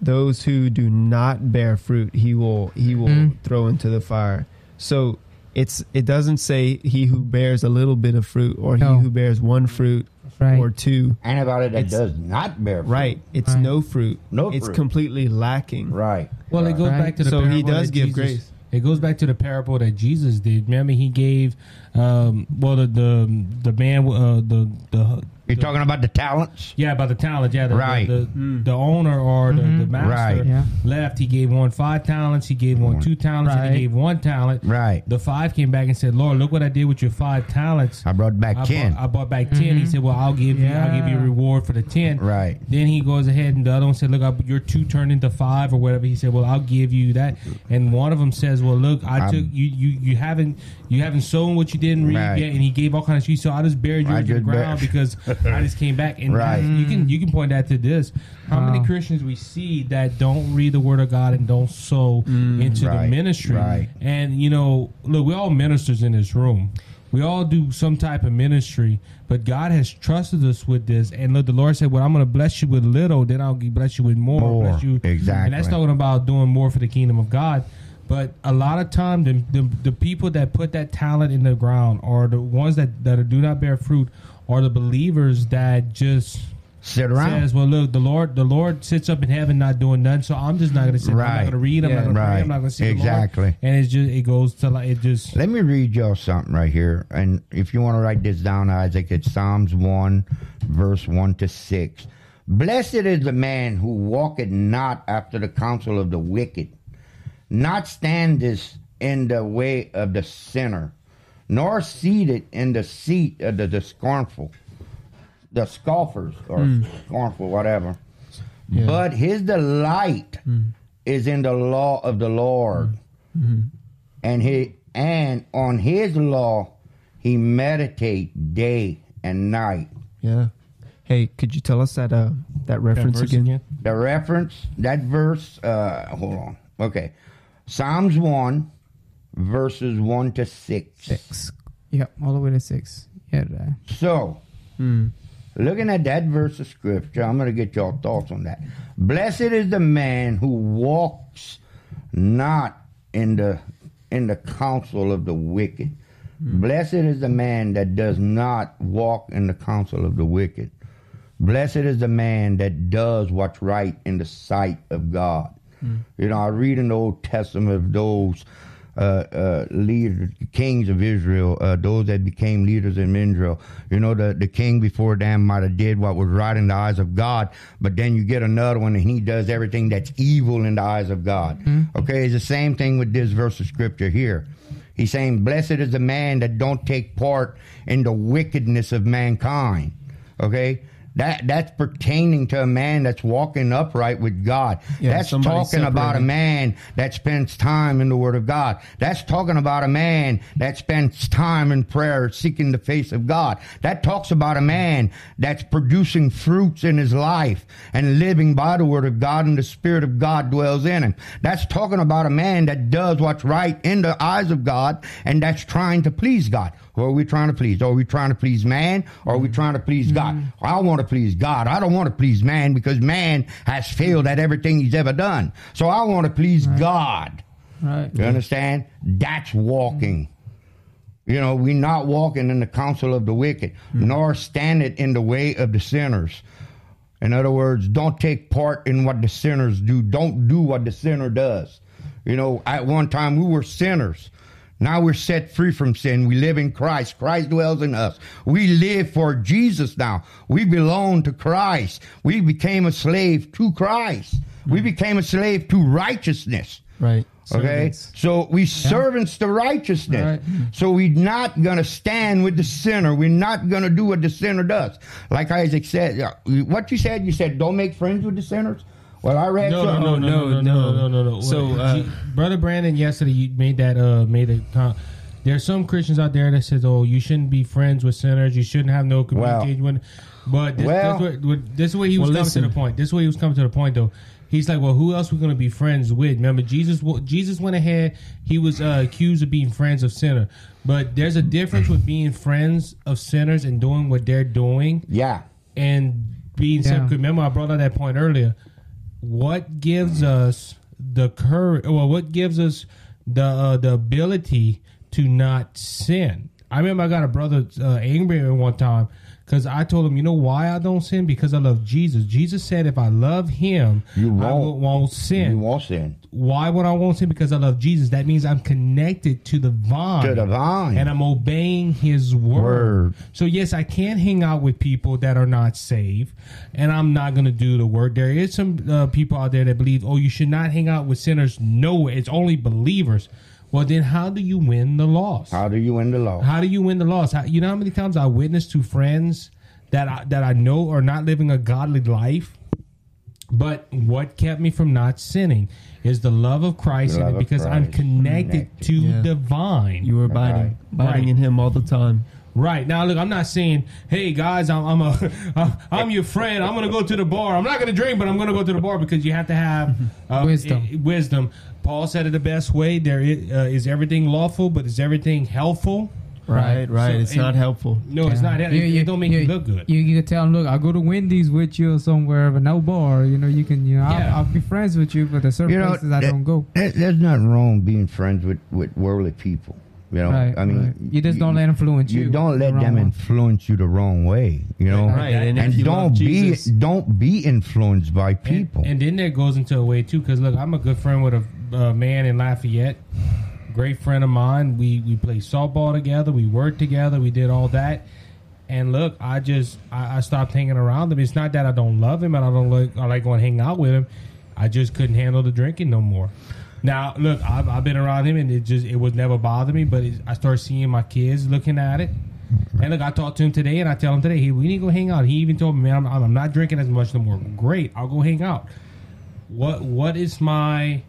"Those who do not bear fruit, he will he will Mm. throw into the fire." So it's it doesn't say he who bears a little bit of fruit or No. he who bears one fruit Right. or two. Anybody that It's- does not bear fruit. Right, it's Right. no fruit. No it's fruit. completely lacking. Right. Well, it goes Right. back to the So he does that give Jesus- grace. It goes back to the parable that Jesus did. Remember, he gave, um, well, the the the man, uh, the the You're talking about the talents? yeah, about the talents. yeah, the, Right. The, the, the owner or the, the mm-hmm. master Right. Yeah. left. He gave one five talents. He gave one two talents. And he gave one talent. Right. The five came back and said, "Lord, look what I did with your five talents." I brought back I 10. Bought, I brought back 10 He mm-hmm. said, "Well, I'll give you, I'll give you a reward for the 10 Right. Then he goes ahead and the other one said, "Look, I, your two turned into five or whatever." He said, "Well, I'll give you that." And one of them says, "Well, look, I I'm- took you, you, you haven't, you haven't sown what you didn't reap Right. yet." And he gave all kinds of sheets, so I just buried I yours in the just bur- ground because (laughs) I just came back. And Right. you can you can point that to this: how many Christians we see that don't read the Word of God and don't sow mm, into the ministry, right. and you know, look, we're all ministers in this room. We all do some type of ministry, but God has trusted us with this. And look, the Lord said, "Well, I'm going to bless you with little, then I'll bless you with more." More, Bless you. exactly. And that's talking about doing more for the kingdom of God. But a lot of time, the, the the people that put that talent in the ground, are the ones that that do not bear fruit, are the believers that just Sit around. says, "Well, look, the Lord, the Lord sits up in heaven, not doing nothing. So I'm just not going to sit. Around. I'm not going to read. I'm Yeah. not going to. Right. I'm not going to see the Lord." Exactly. And it's just it goes to like it just Let me read y'all something right here. And if you want to write this down, Isaac, it's Psalms 1, verse 1 to 6. Blessed is the man who walketh not after the counsel of the wicked, not standeth in the way of the sinner, nor seated in the seat of the, the scornful, the scoffers, or scornful, whatever. Yeah. But his delight is in the law of the Lord and he and on his law he meditate day and night. Yeah. Hey, could you tell us that uh, that reference verse again? again? The reference that verse. Uh, hold on. Okay, Psalms one, verses one to six. Six. Yep, all the way to six. Yeah. that. So, hmm. looking at that verse of scripture, I'm going to get your thoughts on that. Blessed is the man who walks not in the in the counsel of the wicked. Hmm. Blessed is the man that does not walk in the counsel of the wicked. Blessed is the man that does what's right in the sight of God. Hmm. You know, I read in the Old Testament of those uh, uh, leaders, kings of Israel, uh, those that became leaders in Israel. You know, the, the king before them might have did what was right in the eyes of God, but then you get another one and he does everything that's evil in the eyes of God. Okay, it's the same thing with this verse of scripture here. He's saying, "Blessed is the man that don't take part in the wickedness of mankind." Okay, that that's pertaining to a man that's walking upright with God. Yeah, that's talking about a man that spends time in the Word of God. That's talking about a man that spends time in prayer, seeking the face of God. That talks about a man that's producing fruits in his life and living by the Word of God, and the Spirit of God dwells in him. That's talking about a man that does what's right in the eyes of God and that's trying to please God. Who are we trying to please? Are we trying to please man or are we mm. trying to please God? Mm. I want to please God. I don't want to please man because man has failed at everything he's ever done. So I want to please God. Right. You understand? That's walking. Mm. You know, we're not walking in the counsel of the wicked, nor stand it in the way of the sinners. In other words, don't take part in what the sinners do. Don't do what the sinner does. You know, at one time we were sinners. Now we're set free from sin. We live in Christ. Christ dwells in us. We live for Jesus now. We belong to Christ. We became a slave to Christ. We became a slave to righteousness. Right. Okay, Servants. so we servants to righteousness. Right. So we're not gonna stand with the sinner. We're not gonna do what the sinner does. Like Isaac said, uh, what you said, you said, don't make friends with the sinners. Well, I read No, no, no, no, no, no, no, no, no, no. So, Well, uh, G- brother Brandon, yesterday you made that uh made a. con- There's some Christians out there that says, "Oh, you shouldn't be friends with sinners. You shouldn't have no communication." with But this, Well- this, way, this is where he was Well, coming listen. to the point. This is where he was coming to the point, though. He's like, well, who else we going to be friends with? Remember, Jesus. wa- Jesus went ahead. He was uh, accused of being friends of sinner. But there's a difference with being friends of sinners and doing what they're doing Yeah. and being Yeah. separate. Remember, I brought up that point earlier. What gives us the courage? Well, what gives us the uh, the ability to not sin? I remember I got a brother uh, angry at one time because I told him, you know why I don't sin? Because I love Jesus. Jesus said, if I love Him, You I won't. won't, won't sin. You won't sin. Why would I won't sin? Because I love Jesus. That means I'm connected to the vine. To the vine. And I'm obeying his word. Word. So yes, I can't hang out with people that are not saved, and I'm not going to do the work. There is some uh, people out there that believe, oh, you should not hang out with sinners. No, it's only believers. Well, then how do you win the loss? How do you win the loss? How do you win the loss? How, you know how many times I witnessed to friends that I, that I know are not living a godly life, but what kept me from not sinning is the love of Christ, The in love it of because I'm connected Connected. to Yeah. the vine. You were abiding, Right. abiding Right. in Him all the time. Right now, look, I'm not saying, "Hey guys, I'm I'm a (laughs) I'm your friend. I'm gonna go to the bar. I'm not gonna drink, but I'm gonna go to the bar because you have to have uh, Wisdom. i- wisdom. Paul said it the best way. There is, uh, is everything lawful, but is everything helpful? Right, right. So- it's and- not helpful. No, it's not. It, it don't make you look good. You, you can tell them, look, I'll go to Wendy's with you or somewhere, but no bar. You know, you can, you know, Yeah. I'll, I'll be friends with you, but there's certain You know, places I don't go. There- There's nothing wrong being friends with, with worldly people. You know, Right, I mean, right. You just don't let them influence you You don't let wrong them way. influence you the wrong way. You know, Right, and and don't be Jesus- don't be influenced by people. And, then there goes into a way too, because look, I'm a good friend with a uh, man in Lafayette, great friend of mine. We we played softball together, we worked together, we did all that. And look, I just I, I stopped hanging around him. It's not that I don't love him and I don't like I like going to hang out with him. I just couldn't handle the drinking no more. Now, look, I've, I've been around him and it just it was never bothered me. But I started seeing my kids looking at it. Mm-hmm. And look, I talked to him today, and I tell him today, hey, we need to go hang out. He even told me, man, I'm, I'm not drinking as much no more. Great, I'll go hang out. What what is my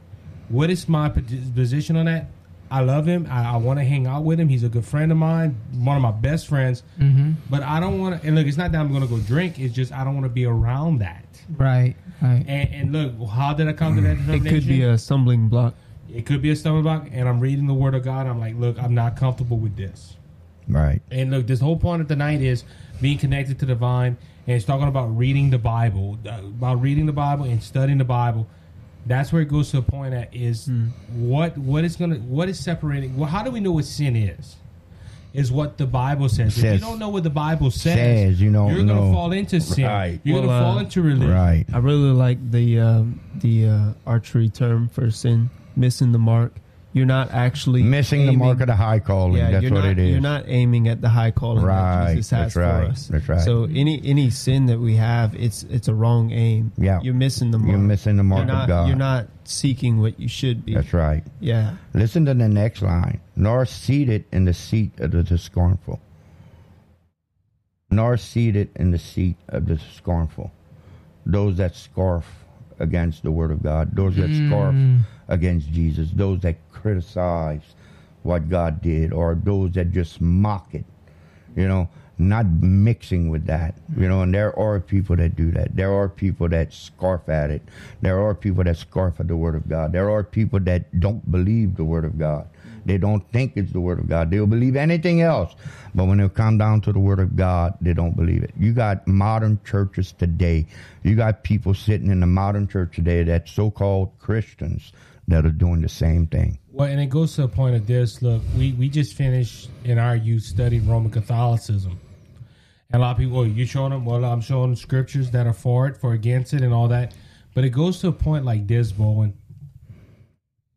what is my position on that? I love him. I, I want to hang out with him. He's a good friend of mine, one of my best friends. Mm-hmm. But I don't want to. And look, it's not that I'm going to go drink. It's just I don't want to be around that. Right, right. And, and look, how did I come to that It could be a stumbling block. it could be a stumbling block. And I'm reading the Word of God. I'm like, look, I'm not comfortable with this. right. And look, this whole point of the night is being connected to the vine, and it's talking about reading the Bible, uh, about reading the Bible and studying the Bible. That's where it goes to a point at is what what is gonna what is separating. Well, how do we know what sin is? Is what the Bible says. if you don't know what the Bible says, says, you don't you're gonna know. fall into sin. Right. You're Well, gonna fall uh, into religion. Right. I really like the um, the uh, archery term for sin, missing the mark. You're not actually Missing the mark of the high calling. Yeah, that's what not, it is. You're not aiming at the high calling Right, that Jesus has that's right, for us. that's right. So any any sin that we have, it's it's a wrong aim. Yeah. you're missing the mark. You're missing the mark You're of not, God. You're not seeking what you should be. That's right. Yeah, Listen to the next line. Nor seated in the seat of the, the scornful. Nor seated in the seat of the scornful. Those that scoff against the word of God. Those that scoff mm. against Jesus. Those that criticize what God did. Or those that just mock it. You know, not mixing with that. You know, and there are people that do that. There are people that scarf at it. There are people that scarf at the word of God. There are people that don't believe the word of God. They don't think it's the word of God. They'll believe anything else. But when it come down to the word of God, they don't believe it. You got modern churches today. You got people sitting in the modern church today that so-called Christians that are doing the same thing. Well, and it goes to the point of this. Look, we, we just finished in our youth studying Roman Catholicism. And a lot of people, oh, you showing them? Well, I'm showing them scriptures that are for it, for against it, and all that. But it goes to a point like this, Bowen.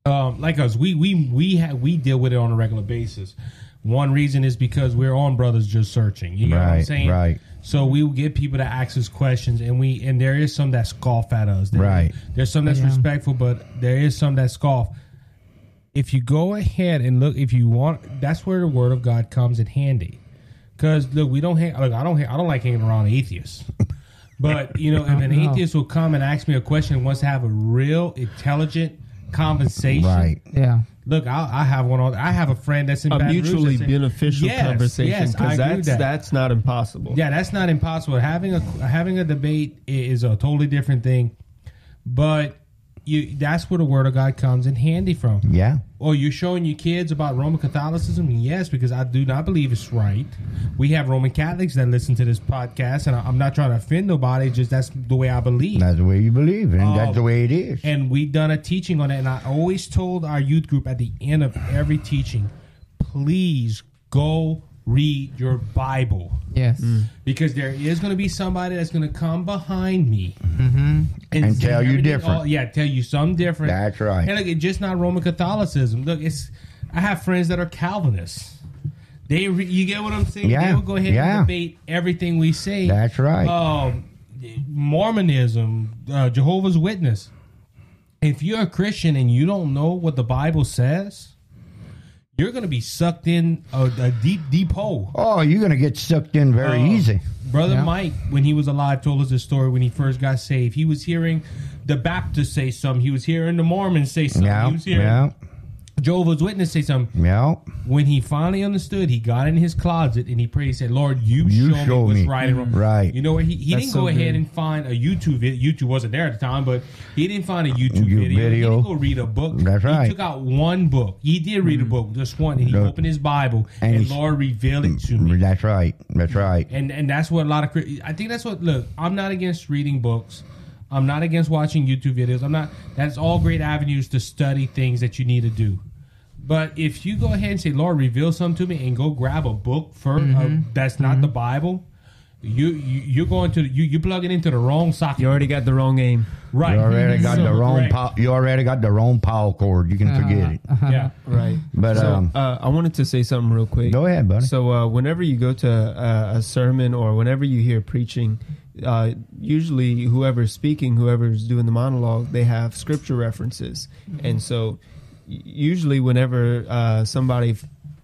Um, like us, we we we ha- we deal with it on a regular basis. One reason is because we're on Brothers Just Searching. You know what I'm saying? right. So we will get people to ask us questions, and we and there is some that scoff at us. There- Right. There's some that's Yeah. respectful, but there is some that scoff if you go ahead and look, if you want, that's where the word of God comes in handy. Because look, we don't hang. Look, I don't. hang- I don't like hanging around atheists. But you know, (laughs) if an No. atheist will come and ask me a question and wants to have a real intelligent conversation. Right. Yeah. Look, I, I have one. On, I have a friend that's in A Baton mutually that's in- beneficial Yes, conversation yes, I because agree that's that. that's not impossible. Yeah, that's not impossible. Having a having a debate is a totally different thing, but you that's where the word of God comes in handy from. Yeah. Oh, you're showing your kids about Roman Catholicism? Yes, because I do not believe it's right. We have Roman Catholics that listen to this podcast, and I- I'm not trying to offend nobody. Just that's the way I believe. That's the way you believe, and Oh. that's um, the way it is. and we've done a teaching on it and i always told our youth group at the end of every teaching please go read your bible Yes. because there is going to be somebody that's going to come behind me Mm-hmm. And say tell you different. all- yeah tell you something different That's right. and look it's just not roman catholicism look it's i have friends that are calvinists they re, you get what i'm saying Yeah, they will go ahead yeah. and debate everything we say That's right. um, Mormonism, uh, Jehovah's Witness. If you're a Christian and you don't know what the Bible says, you're going to be sucked in a, a deep, deep hole. oh, you're gonna get sucked in very Oh. easy. Brother Yeah. Mike, when he was alive, told us this story when he first got saved. He was hearing the Baptists say something. He was hearing the Mormons say something. Yeah. He was hearing Yeah. Jehovah's Witness say something. Yeah. When he finally understood, he got in his closet and he prayed. He said, "Lord, you, You show, show me what's me. right and wrong." Right. You know what? He, he That's didn't so go ahead good. and find a YouTube video. YouTube wasn't there at the time, but he didn't find a YouTube You video. He video. didn't go read a book. That's right. He took out one book. He did read a mm. book, just one, and he opened his Bible And and, Lord revealed it to mm, me. That's right. That's right. And and that's what a lot of I think that's what look. I'm not against reading books. I'm not against watching YouTube videos. I'm not. That's all great avenues to study things that you need to do. But if you go ahead and say, "Lord, reveal something to me," and go grab a book for uh, that's not the Bible, you, you you're going to you you plug it into the wrong socket. You already got the wrong aim. right. You already got So, the wrong. correct. Pow- you already got the wrong power cord. You can forget it. Yeah. Right. But So um, uh, I wanted to say something real quick. go ahead, buddy. So uh, whenever you go to uh, a sermon or whenever you hear preaching, uh, usually whoever's speaking, whoever's doing the monologue, they have scripture references, and so y- usually whenever uh, somebody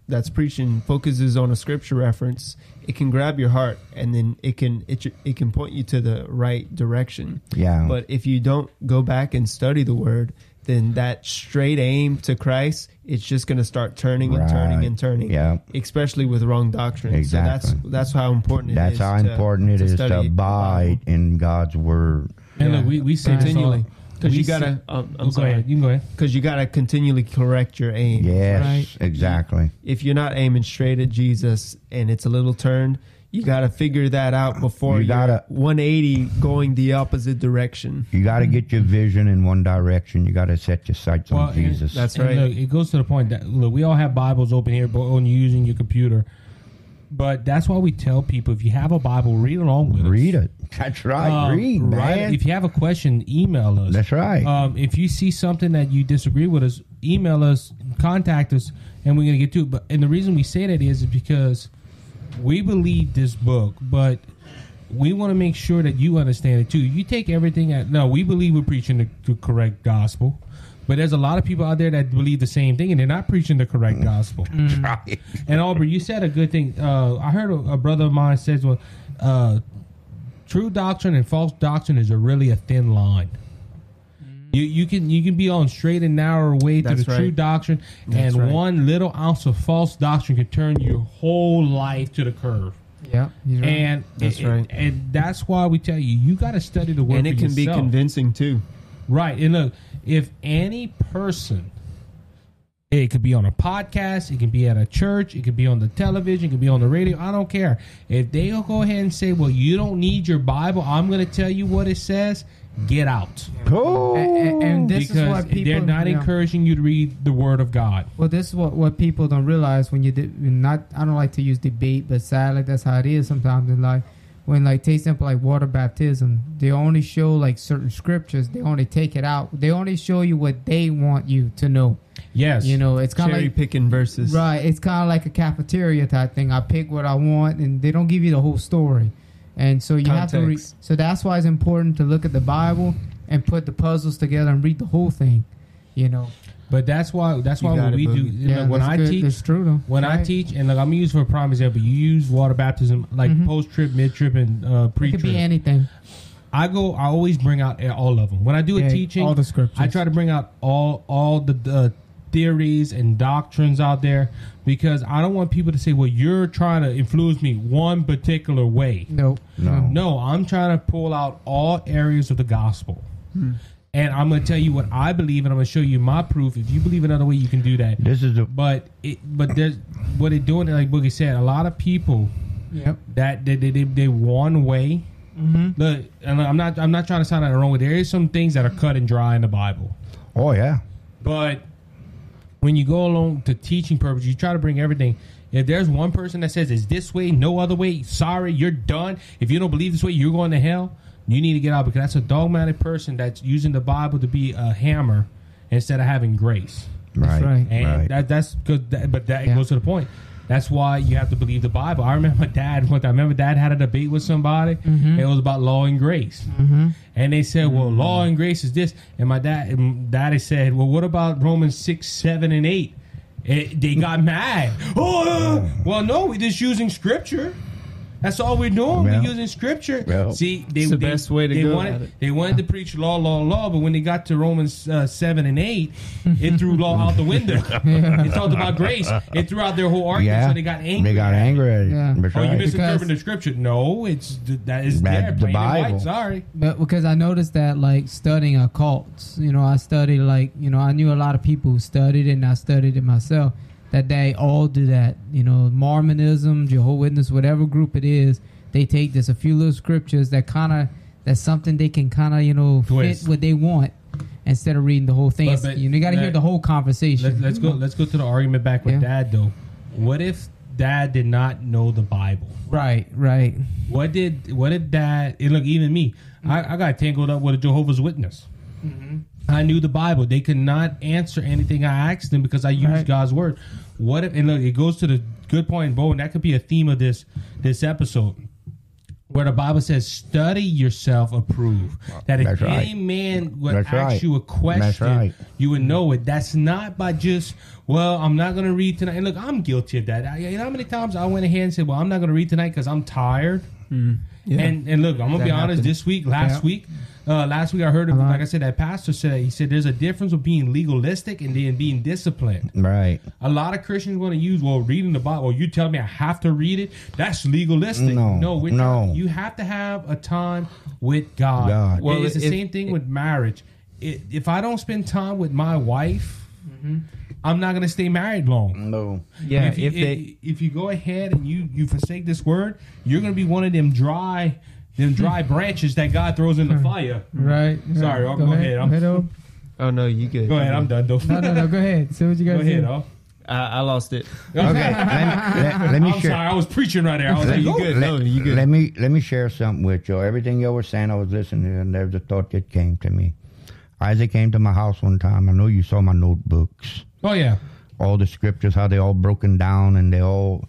that's preaching focuses on a scripture reference, it can grab your heart, and then it can it it can point you to the right direction. Yeah. But if you don't go back and study the word, then that straight aim to Christ, it's just going to start turning and turning and turning. Yeah. Especially with wrong doctrine. Exactly. So that's that's how important it That's is how to- important it is to study the abide in God's word. And Yeah. look, we we say this continually all- because you gotta. Um, Oh, I'm go sorry. ahead. You can go ahead. Because you gotta continually correct your aim. Yes, Right. exactly. If you're not aiming straight at Jesus and it's a little turned, you gotta figure that out before You you gotta- 180 going the opposite direction. You got to get your vision in one direction. You got to set your sights on Well, and Jesus. That's And right. Look, it goes to the point that look, we all have Bibles open here, but on using your computer. But that's why we tell people if you have a Bible, read along with us. Read it. That's right. Um, Read, right? man. If you have a question, email us. That's right. Um, if you see something that you disagree with us, email us, contact us, and we're gonna get to it. But and the reason we say that is because we believe this book, but we want to make sure that you understand it too. You take everything at no, we believe we're preaching the, the correct gospel. But there's a lot of people out there that believe the same thing, and they're not preaching the correct gospel. (laughs) Right. And Aubrey, you said a good thing. Uh, I heard a, a brother of mine says, "Well, uh, true doctrine and false doctrine is a really a thin line. You you can you can be on straight and narrow way to That's the true doctrine, That's and right. one little ounce of false doctrine can turn your whole life to the curve. Yeah, he's right. And That's right. and that's why we tell you you got to study the word and it can be convincing too. Right. And look, if any person, it could be on a podcast, it can be at a church, it could be on the television, it could be on the radio, I don't care. If they'll go ahead and say, well, you don't need your Bible, I'm going to tell you what it says, get out. Cool. and, and this is because what people they're not yeah. encouraging you to read the Word of God. Well, this is what, what people don't realize when you did not. I don't like to use debate, but sadly, that's how it is sometimes in life. When like take simple like water baptism, they only show like certain scriptures. They only take it out. They only show you what they want you to know. Yes. You know, it's kind of Cherry like picking verses. right. It's kind of like a cafeteria type thing. I pick what I want, and they don't give you the whole story. And so you have to. Re- so that's why it's important to look at the Bible and put the puzzles together and read the whole thing. You know. But that's why that's why got when it, we do Boogie. you when I good. teach That's true though. when I teach and like I'm gonna for a prime example, you use water baptism like Mhm. post trib, mid trib, and uh, pre it could be anything. I go. I always bring out all of them when I do a teaching. all the scriptures. I try to bring out all all the, the theories and doctrines out there because I don't want people to say, "Well, you're trying to influence me one particular way." Nope. No. No, I'm trying to pull out all areas of the gospel. And I'm going to tell you what I believe, and I'm going to show you my proof. If you believe another way, you can do that. This is the But it, but there's what they're doing. Like Boogie said, a lot of people Yep. that they they, they, they one way. Mm-hmm. Look, and I'm not I'm not trying to sound like the wrong way. There is some things that are cut and dry in the Bible, oh yeah. but when you go along to teaching purpose, you try to bring everything. If there's one person that says it's this way, no other way, sorry, you're done. If you don't believe this way, you're going to hell. You need to get out because that's a dogmatic person that's using the Bible to be a hammer instead of having grace. Right. right. And Right. that that's good, that, but that Yeah. goes to the point. That's why you have to believe the Bible. I remember my dad. One time, I remember dad had a debate with somebody. Mm-hmm. It was about law and grace, and they said, "Well, law and grace is this." And my dad, and daddy said, "Well, what about Romans six, seven, and 8? It, they got mad. Oh, well, no, we're just using scripture. That's all we're doing. Yeah. We're using scripture. Yeah. See, they, It's the they- best way to they go wanted, it. They wanted to preach law, law, law, but when they got to Romans uh, seven and eight, it threw law out the window. (laughs) It talked about grace. It threw out their whole argument, Yeah. so they got angry. They got angry at it. Yeah. That's Oh, you right. misinterpreted the scripture? No, it's that is That's there, the plain and Bible. white. Sorry. But because I noticed that, like studying occults, you know, I studied like you know I knew a lot of people who studied and I studied it myself. That they all do that, you know, Mormonism, Jehovah Witness, whatever group it is, they take just a few little scriptures that kind of that's something they can kind of you know Twist. fit what they want instead of reading the whole thing. But- It's- but you, know, you got to hear the whole conversation. Let, us go. Let's go to the argument back with Yeah. Dad though. What if Dad did not know the Bible? Right, right. What did what if Dad? And look, even me, I, I got tangled up with a Jehovah's Witness. Mm-hmm. I knew the Bible. They could not answer anything I asked them because I used Right. God's word. What if? And look, it goes to the good point, Bo, and that could be a theme of this this episode. Where the Bible says, "Study yourself, approve." That if That's right. any man would That's ask right. you a question, right. you would know it. That's not by just, well, I'm not going to read tonight. And look, I'm guilty of that. I, you know how many times I went ahead and said, well, I'm not going to read tonight because I'm tired. Hmm. Yeah. And and look, I'm gonna That be honest. happened. This week, last Yeah. week, uh, last week I heard, of, like I said, that pastor said he said there's a difference of being legalistic and then being disciplined. Right. A lot of Christians want to use well, reading the Bible. You tell me I have to read it. That's legalistic. No, we're no. not. You have to have a time with God. God. Well, Well, it's the if- same thing with marriage. It, if I don't spend time with my wife, I'm not gonna stay married long. No. yeah, if, you, if they if you go ahead and you you forsake this word, you're gonna be one of them dry, them dry branches that God throws in the fire. Right. Sorry. I'll go ahead. I'm- Go oh no, you good. Go ahead, I'm done though. no, no, no. Go ahead. Say what you got Go to say. ahead, oh. I, I lost it. Okay. let, me- let, let me I'm share. sorry, I was preaching right there. I was Let, like, you oh, good. let- No, you good. let me let me share something with you. Everything you were saying, I was listening, and there's a thought that came to me. Isaac came to my house one time. I know you saw my notebooks, Oh yeah, all the scriptures, how they all broken down, and they all.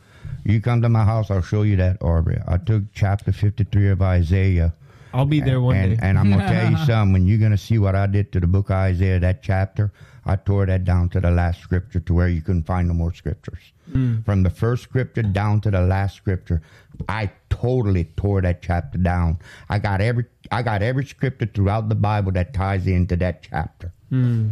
You come to my house, I'll show you that, Aubrey. I took chapter fifty-three of Isaiah, I'll be there one and, day. and I'm gonna tell you (laughs) something. When you're gonna see what I did to the book of Isaiah, that chapter, I tore that down to the last scripture to where you couldn't find no more scriptures. Mm. From the first scripture down to the last scripture, I totally tore that chapter down. I got every I got every scripture throughout the Bible that ties into that chapter. Mm.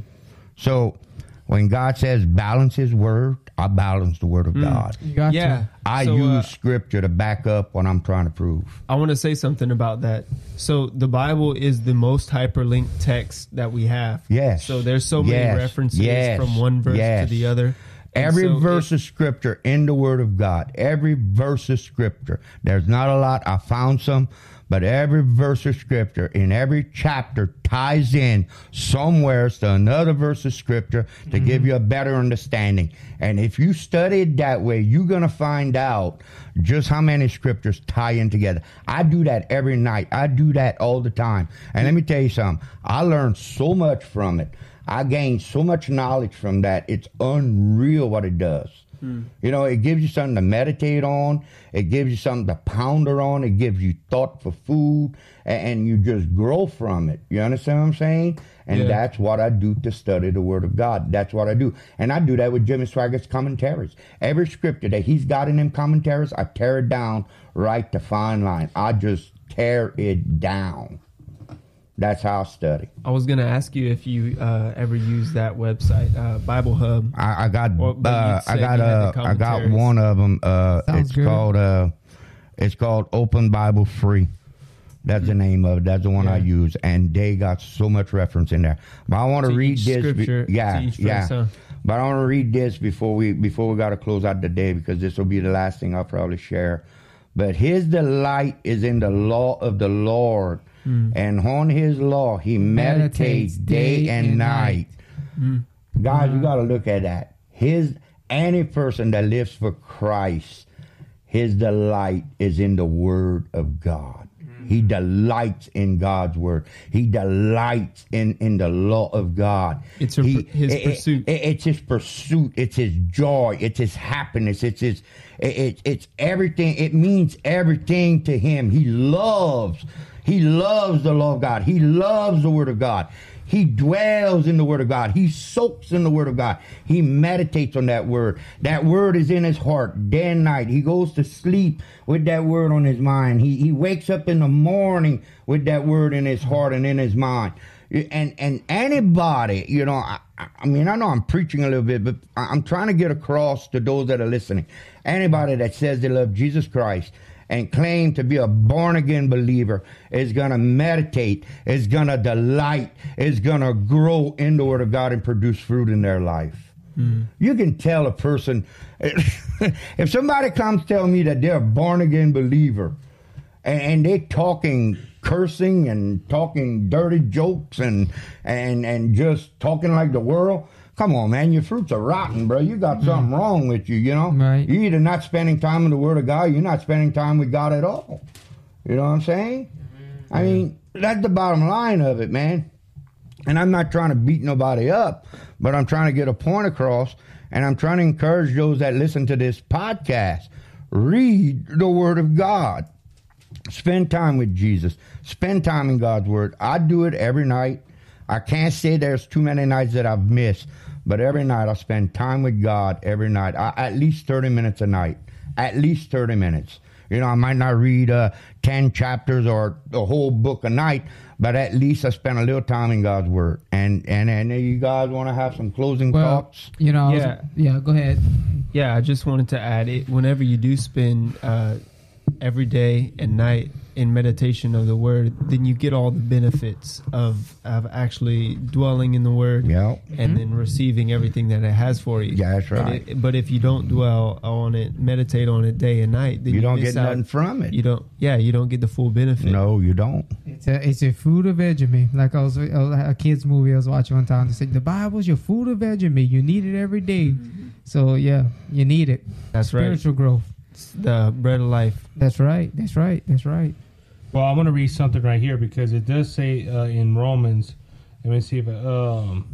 So when God says balance His word, I balance the word of God. You got yeah. I So, use uh, scripture to back up what I'm trying to prove. I want to say something about that. So the Bible is the most hyperlinked text that we have. Yes. So there's so many references Yes. from one verse Yes. to the other. And Every so verse it- of scripture in the Word of God, every verse of scripture. There's not a lot. I found some, but every verse of scripture in every chapter ties in somewhere to another verse of scripture to give Mm-hmm. you a better understanding. And if you study it that way, you're going to find out just how many scriptures tie in together. I do that every night. I do that all the time. And let me tell you something. I learned so much from it. I gained so much knowledge from that. It's unreal what it does. Hmm. You know, it gives you something to meditate on. It gives you something to ponder on. It gives you thought for food, a- and, you just grow from it. You understand what I'm saying? And Yeah. that's what I do to study the Word of God. That's what I do, and I do that with Jimmy Swaggart's commentaries. Every scripture that he's got in them commentaries, I tear it down right to fine line. I just tear it down. That's how I study. I was going to ask you if you uh, ever use that website, uh, Bible Hub. I, I got Well, but uh, I got uh, I got one of them. Uh, Sounds it's good. called uh, it's called Open Bible Free. That's the name of it. That's the one I use, and they got so much reference in there. But I want to To read each this. be- scripture, yeah, to each yeah. verse, huh? But I want to read this before we before we got to close out the day because this will be the last thing I'll probably share. But his delight is in the law of the Lord, Hmm. and on his law he meditates, day and night. Mm. Guys, you mm-hmm. got to look at that. His any person that lives for Christ, his delight is in the Word of God. Mm-hmm. He delights in God's word. He delights in, in the law of God. It's her- He- his it- it- pursuit. it- it's his pursuit. It's his joy. It's his happiness. It's his. It- it's everything. It means everything to him. He loves. He loves the law of God. He loves the word of God. He dwells in the word of God. He soaks in the word of God. He meditates on that word. That word is in his heart day and night. He goes to sleep with that word on his mind. He he wakes up in the morning with that word in his heart and in his mind. And and anybody, you know, I, I I mean, I know I'm preaching a little bit, but I'm trying to get across to those that are listening. Anybody that says they love Jesus Christ and claim to be a born again believer is going to meditate, is going to delight, is going to grow in the Word of God and produce fruit in their life. Hmm. You can tell a person, (laughs) if somebody comes tell me that they're a born again believer and, and they talking cursing and talking dirty jokes and, and, and just talking like the world, Come on, man, your fruits are rotten, bro. You got something mm. wrong with you, you know? Right. You're either not spending time in the Word of God, you're not spending time with God at all. You know what I'm saying? Mm-hmm. I mean, that's the bottom line of it, man. And I'm not trying to beat nobody up, but I'm trying to get a point across. And I'm trying to encourage those that listen to this podcast read the Word of God. Spend time with Jesus. Spend time in God's Word. I do it every night. I can't say there's too many nights that I've missed, but every night I spend time with God every night. I, at least 30 minutes a night. At least 30 minutes. You know, I might not read uh, 10 chapters or the whole book a night, but at least I spend a little time in God's Word. And and, and you guys want to have some closing Well, thoughts? you know, I was- Yeah. yeah. Go ahead. Yeah, I just wanted to add it. Whenever you do spend uh, every day and night in meditation of the Word, then you get all the benefits of of actually dwelling in the Word, Yeah. and mm-hmm. then receiving everything that it has for you. Yeah, that's But right. it- But if you don't dwell on it, meditate on it day and night, then You don't get out. nothing from it. You don't. Yeah, you don't get the full benefit. No, you don't. It's a it's a food of vegemite. Like I was a kids movie I was watching one time. They said the Bible's your food of vegemite. You need it every day. Mm-hmm. So yeah, you need it. That's right. Spiritual growth. The bread of life. That's right. That's right. That's right. Well, I want to read something right here because it does say uh, in Romans. Let me see if um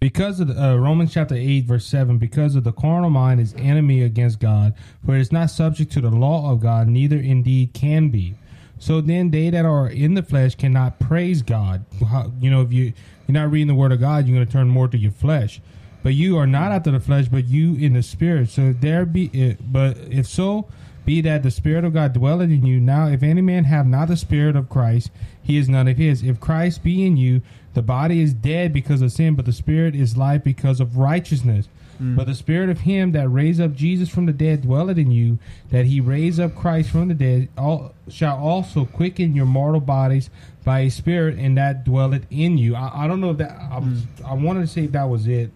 because of the, uh, Romans chapter eight verse seven. Because of the carnal mind is enemy against God, for it is not subject to the law of God, neither indeed can be. So then, they that are in the flesh cannot praise God. How, you know, if you you're not reading the word of God, you're going to turn more to your flesh. But you are not after the flesh, but you in the spirit. So there be, but if so, be that the Spirit of God dwelleth in you. Now, if any man have not the Spirit of Christ, he is none of his. If Christ be in you, the body is dead because of sin, but the Spirit is life because of righteousness. But the Spirit of him that raised up Jesus from the dead dwelleth in you, that he raised up Christ from the dead, all, shall also quicken your mortal bodies by his Spirit, and that dwelleth in you. I, I don't know if that, I, was, I wanted to say if that was it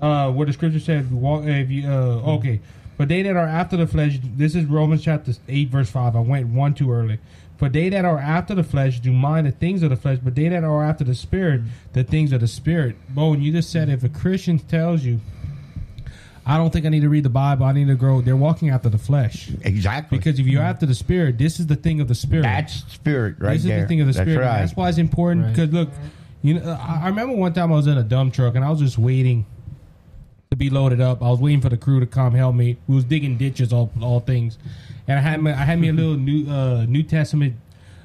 uh, where the scripture said, if you, uh, okay, but they that are after the flesh, this is Romans chapter 8, verse 5. I went one too early. For they that are after the flesh do mind the things of the flesh, but they that are after the spirit, the things of the spirit. Bo, you just said if a Christian tells you, I don't think I need to read the Bible, I need to grow, they're walking after the flesh. Exactly. Because if you're after the spirit, this is the thing of the spirit that's spirit right this is there. the thing of the That's spirit. right. That's why it's important. Right. Because look, you know, I, I remember one time I was in a dump truck and I was just waiting to be loaded up. I was waiting for the crew to come help me. We was digging ditches, all all things, and I had me, I had me a little new uh, New Testament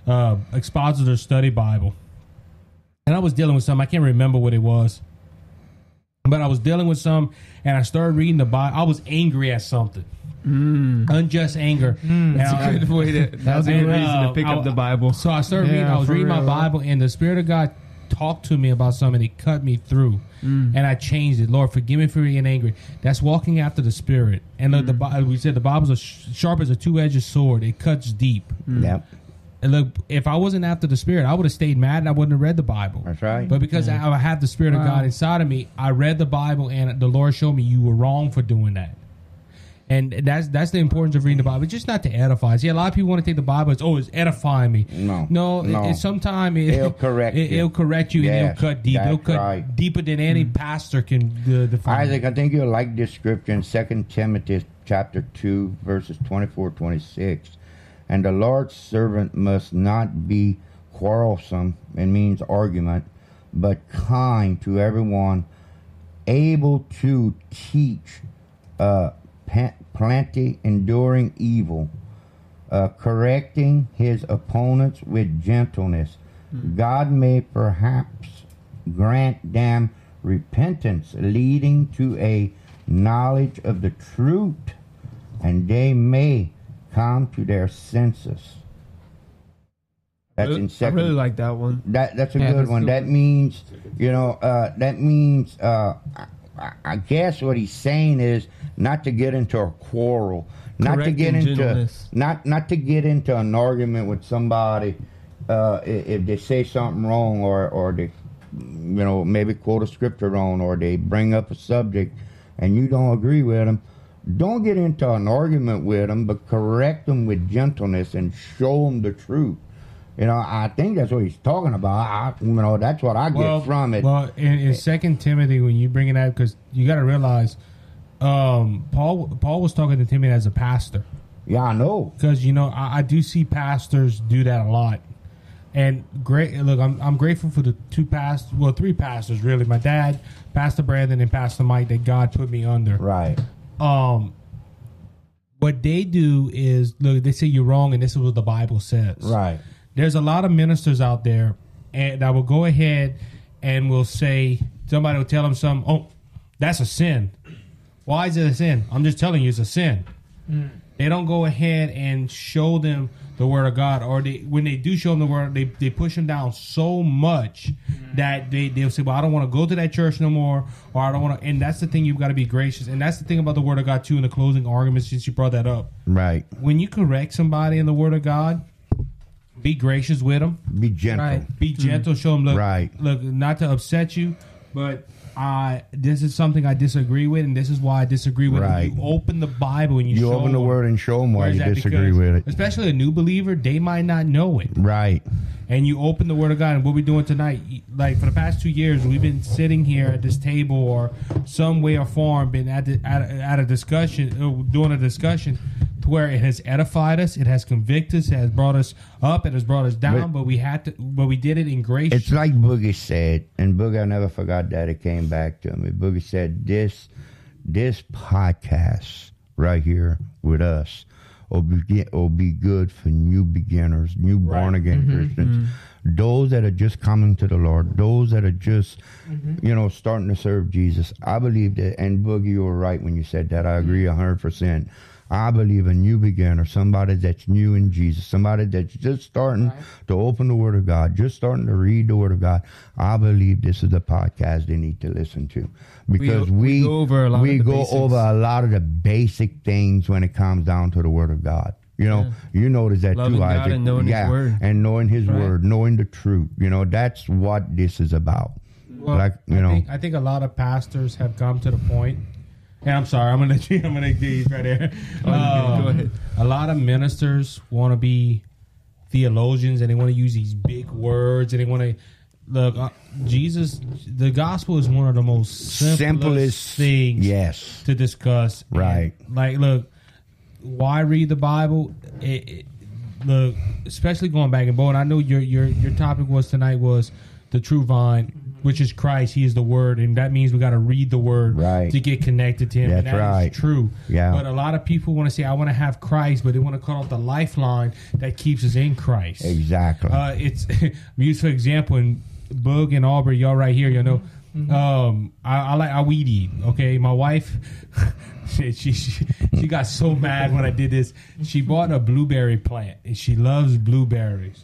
uh, expositor study Bible, and I was dealing with something. I can't remember what it was. But I was dealing with some, and I started reading the Bible. I was angry at something, unjust anger. And That's I- a good way to. That's a good reason uh, to pick I- up the Bible. So I started reading. I was reading my. Bible, and the Spirit of God talked to me about something. He cut me through, Mm. and I changed it. Lord, forgive me for being angry. That's walking after the Spirit. And look, Mm. the Bi- we said the Bible's a sh- sharp as a two-edged sword. It cuts deep. Yep. And look, if I wasn't after the Spirit, I would have stayed mad and I wouldn't have read the Bible. That's right. But because I, I have the Spirit of God inside of me, I read the Bible and the Lord showed me you were wrong for doing that. And that's that's the importance of reading the Bible. It's just not to edify. See, a lot of people want to take the Bible as oh, it's edifying me. No, no, no. It, sometimes it, It'll correct it, you. It'll correct you and it'll cut deep. It'll cut right. deeper than any pastor can uh, define. Isaac, I think you'll like this scripture in 2 Timothy chapter 2, verses 24, 26. And the Lord's servant must not be quarrelsome, it means argument, but kind to everyone, able to teach, uh, plenty, enduring evil, uh, correcting his opponents with gentleness. God may perhaps grant them repentance, leading to a knowledge of the truth, and they may come to their senses. That's in I really like that one. That that's a Yeah, good that's one. that one. means you know uh, that means uh, I, guess what he's saying is not to get into a quarrel, not to get into gentleness. not not to get into an argument with somebody uh, if they say something wrong or or they you know maybe quote a scripture wrong or they bring up a subject and you don't agree with them. Don't get into an argument with them, but correct them with gentleness and show them the truth. You know, I think that's what he's talking about. I, you know, that's what I get from it. Well, in, in Second Timothy, when you bring it out, because you got to realize, um, Paul Paul was talking to Timothy as a pastor. yeah, I know. because you know I, I do see pastors do that a lot and great look I'm, I'm grateful for the two past well three pastors really my dad pastor brandon and pastor mike that god put me under Right. um what they do is look they say you're wrong and this is what the bible says Right. There's a lot of ministers out there and that will go ahead and will say somebody will tell them something oh that's a sin. Why is it a sin? I'm just telling you it's a sin. Hmm. They don't go ahead and show them the word of god or they when they do show them the word they, they push them down so much hmm. that they, they'll say well i don't want to go to that church no more or i don't want to and that's the thing you've got to be gracious and that's the thing about the word of god too in the closing arguments since you brought that up. Right. when you correct somebody in the word of god be gracious with them Be gentle. Right. be gentle. Show them look, Right. look, not to upset you, but I this is something I disagree with, and this is why I disagree with. it. Right. You open the Bible and you, You open the them. word and show them why you disagree Because with it. Especially a new believer, they might not know it. Right. And you open the Word of God, and what we're doing tonight, like for the past two years, we've been sitting here at this table or some way or form, been at the, at, a, at a discussion, uh, doing a discussion, to where it has edified us, it has convicted us, it has brought us up, it has brought us down, But- but, we had to, but we did it in grace. It's like Boogie said, and Boogie, I never forgot that. It came back to me. Boogie said, "This, this podcast right here with us will be will be good for new beginners, new born again mm-hmm. Christians, mm-hmm. those that are just coming to the Lord, those that are just, mm-hmm. you know, starting to serve Jesus. I believe that, and Boogie, you were right when you said that. I agree a hundred percent. I believe a new beginner, somebody that's new in Jesus, somebody that's just starting to open the Word of God, just starting to read the Word of God. I believe this is the podcast they need to listen to because we we go over a lot we of the go basics. over a lot of the basic things when it comes down to the Word of God. You know, you notice that Loving too, God Isaac. and knowing His yeah, Word. and knowing His Right. Word, knowing the truth. You know, that's what this is about. Well, like you I know, think, I think a lot of pastors have come to the point. And I'm sorry, I'm gonna. I'm gonna get you right there. Oh, Um, go ahead. A lot of ministers want to be theologians, and they want to use these big words, and they want to look. Uh, Jesus, the gospel is one of the most simplest, simplest things Yes, to discuss. And, Right. like, look, why read the Bible? It, it, look, especially going back and forth. I know your your your topic was tonight was the true vine, which is Christ. He is the Word, and that means we got to read the Word Right. to get connected to Him. and That's that is right. true. Yeah. But a lot of people want to say, "I want to have Christ," but they want to cut off the lifeline that keeps us in Christ. exactly. Uh, it's (laughs) used for example in Boog and Aubrey, y'all right here, Y'all know, Um, I, I like I weed eat. Okay, my wife, (laughs) she, she she she got so mad when I did this. She bought a blueberry plant and she loves blueberries.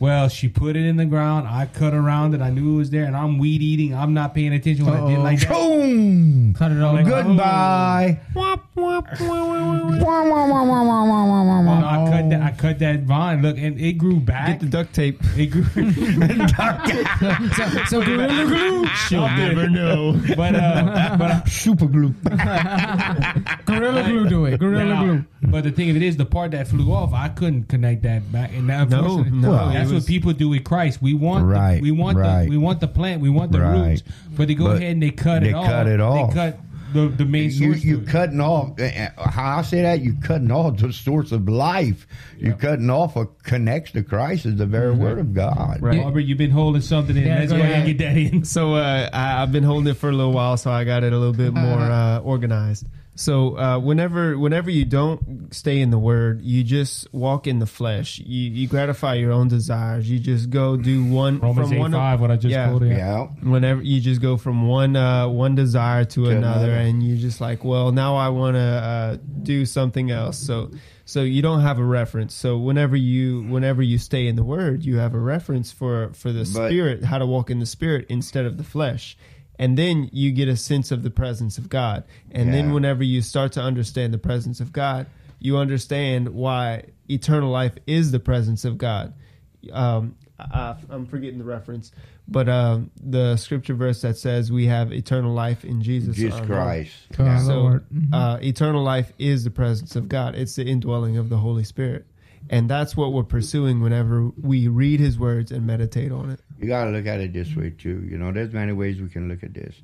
Well, she put it in the ground. I cut around it. I knew it was there, and I'm weed eating. I'm not paying attention when I did like that. Boom! Cut it all. Like, Goodbye. Well, I cut that. I cut that vine. Look, and it grew back. Get the duct tape. it grew. so, so gorilla glue. She'll never know. but uh, but uh, Super glue. Gorilla glue do it. Gorilla Now, glue. But the thing of it is, the part that flew off, I couldn't connect that back. And that, No, unfortunately, no, that's it what people do with Christ. We want, Right, the, we want, right. the, we want the plant, we want the Right. roots, but they go But ahead and they cut they it off. cut it off. They cut the the main You source. you to it. cutting off. uh, How I say that? You're cutting off the source of life. You're cutting off what connects to Christ is the very word of God. Right. Robert, you've been holding something in. Yeah, Let's go go ahead and get that in. So uh, I, I've been holding it for a little while, so I got it a little bit (laughs) more uh, organized. So uh, whenever whenever you don't stay in the word, you just walk in the flesh. You, you gratify your own desires. You just go do one Romans from eight one five. What I just yeah. quoted. Yeah. whenever you just go from one uh, one desire to, To another, another. and you're just like, well, now I want to uh, do something else. So so you don't have a reference. So whenever you whenever you stay in the Word, you have a reference for for the But- Spirit, how to walk in the Spirit instead of the flesh. And then you get a sense of the presence of God. And then whenever you start to understand the presence of God, you understand why eternal life is the presence of God um, I, I'm forgetting the reference, but um, the scripture verse that says we have eternal life in Jesus, Jesus our Lord. Christ. To So, Lord. Mhm. uh, eternal life is the presence of God. It's the indwelling of the Holy Spirit, and that's what we're pursuing whenever we read His words and meditate on it. You got to look at it this way too. You know, there's many ways we can look at this.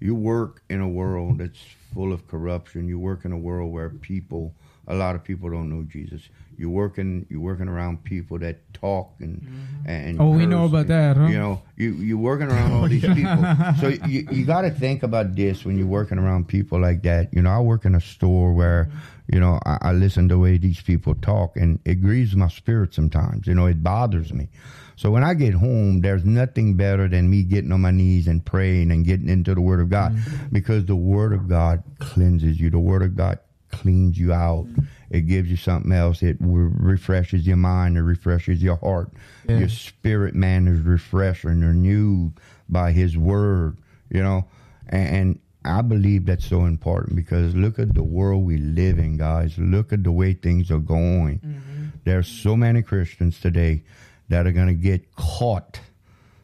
You work in a world that's full of corruption. You work in a world where people, a lot of people don't know Jesus. You working, you working around people that talk and mm-hmm. and. Oh, we know about and, that, huh? You know, you you working around all these people. (laughs) So you you got to think about this when you're working around people like that. You know, I work in a store where, you know, I, I listen to the way these people talk, and it grieves my spirit sometimes. You know, it bothers me. So when I get home, there's nothing better than me getting on my knees and praying and getting into the Word of God mm-hmm. because the Word of God cleanses you. The Word of God cleans you out. It gives you something else. It re- refreshes your mind. It refreshes your heart. Yeah. Your spirit man is refreshed and renewed by His Word. You know, and, and I believe that's so important because look at the world we live in, guys. Look at the way things are going. Mm-hmm. There's so many Christians today that are going to get caught,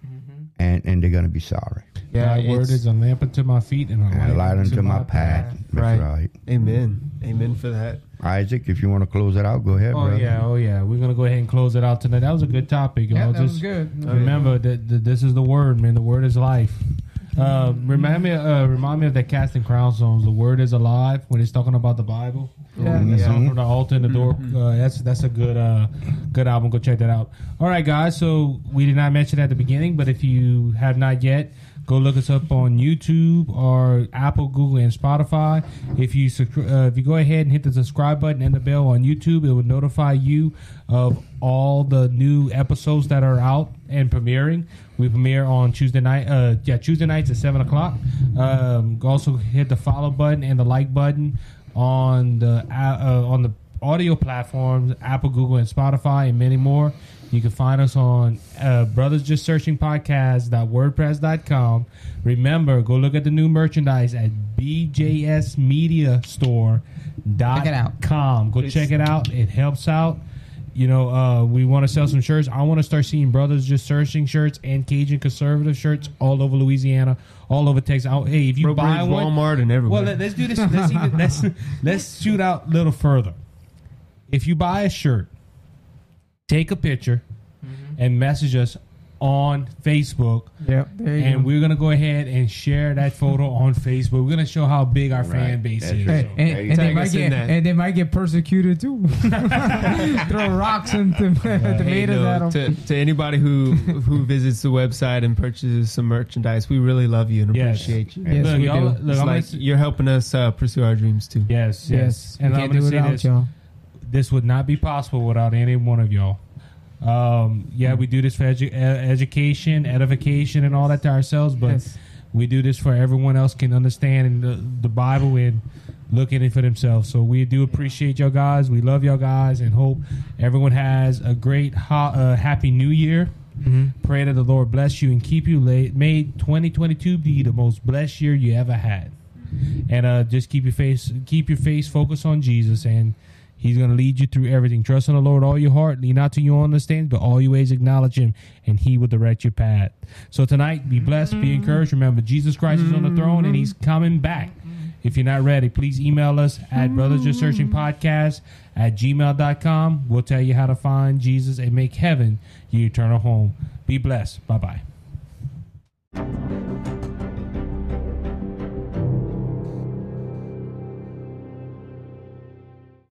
mm-hmm. and and they're going to be sorry. Yeah, Thy word is a lamp unto my feet and a And a light unto my path. That's Right. right. Amen. Amen for that. Isaac, if you want to close it out, go ahead, Oh brother. yeah, oh yeah. We're gonna go ahead and close it out tonight. That was a good topic, y'all. Yeah, that was good. Remember that, that this is the word, man. The word is life. Uh, remind me, uh, remind me of that casting crown songs. The word is alive when it's talking about the Bible. Yeah. that Yeah. song from the altar and the door. Uh, that's that's a good uh, good album. Go check that out. All right, guys. So we did not mention at the beginning, but if you have not yet, go look us up on YouTube or Apple, Google, and Spotify. If you uh, if you go ahead and hit the subscribe button and the bell on YouTube, it will notify you of all the new episodes that are out and premiering. We premiere on Tuesday night. Uh, yeah, Tuesday nights at seven o'clock. Um, also hit the follow button and the like button on the uh, on the audio platforms Apple, Google, and Spotify, and many more. You can find us on uh, Brothers Just Searching Podcast.wordpress.com. Remember, go look at the new merchandise at BJSMediaStore.com. Check it out. Go check it out. It helps out. You know, uh, we want to sell some shirts. I want to start seeing Brothers Just Searching shirts and Cajun Conservative shirts all over Louisiana, all over Texas. Oh, hey, if you Breaux buy Bridge, one, Walmart, and everywhere. well, let, us do this. Let's even, let's let's shoot out a little further. If you buy a shirt, take a picture and message us on Facebook, Yep. There you and go. we're gonna go ahead and share that photo on Facebook. We're gonna show how big our fan base That's is. right. Hey, and, and they might get and they might get persecuted too. (laughs) (laughs) Throw rocks into (laughs) Hey, tomatoes no, at them. to, to anybody who who visits the website and purchases some merchandise, we really love you and Yes. appreciate you. Yes, look, we y'all, do. Look, it's like gonna, you're helping us uh, pursue our dreams too. yes, yes, Yes, and we I'm can't do gonna say this: y'all. this would not be possible without any one of y'all. Um, yeah, we do this for edu- education, edification, and all that to ourselves, but Yes. We do this for everyone else can understand the, the Bible and look at it for themselves. So we do appreciate y'all guys. We love y'all guys and hope everyone has a great, ho- uh, happy New Year. Pray that the Lord bless you and keep you. Late. May 2022 be the most blessed year you ever had. And uh, just keep your face, keep your face focused on Jesus, and He's going to lead you through everything. Trust in the Lord all your heart, lean not to your own understanding, but all your ways acknowledge Him, and He will direct your path. So tonight, be blessed, be encouraged. Remember, Jesus Christ is on the throne, and He's coming back. If you're not ready, please email us at Brothers Just Searching Podcast at gmail.com. We'll tell you how to find Jesus and make heaven your eternal home. Be blessed. Bye bye.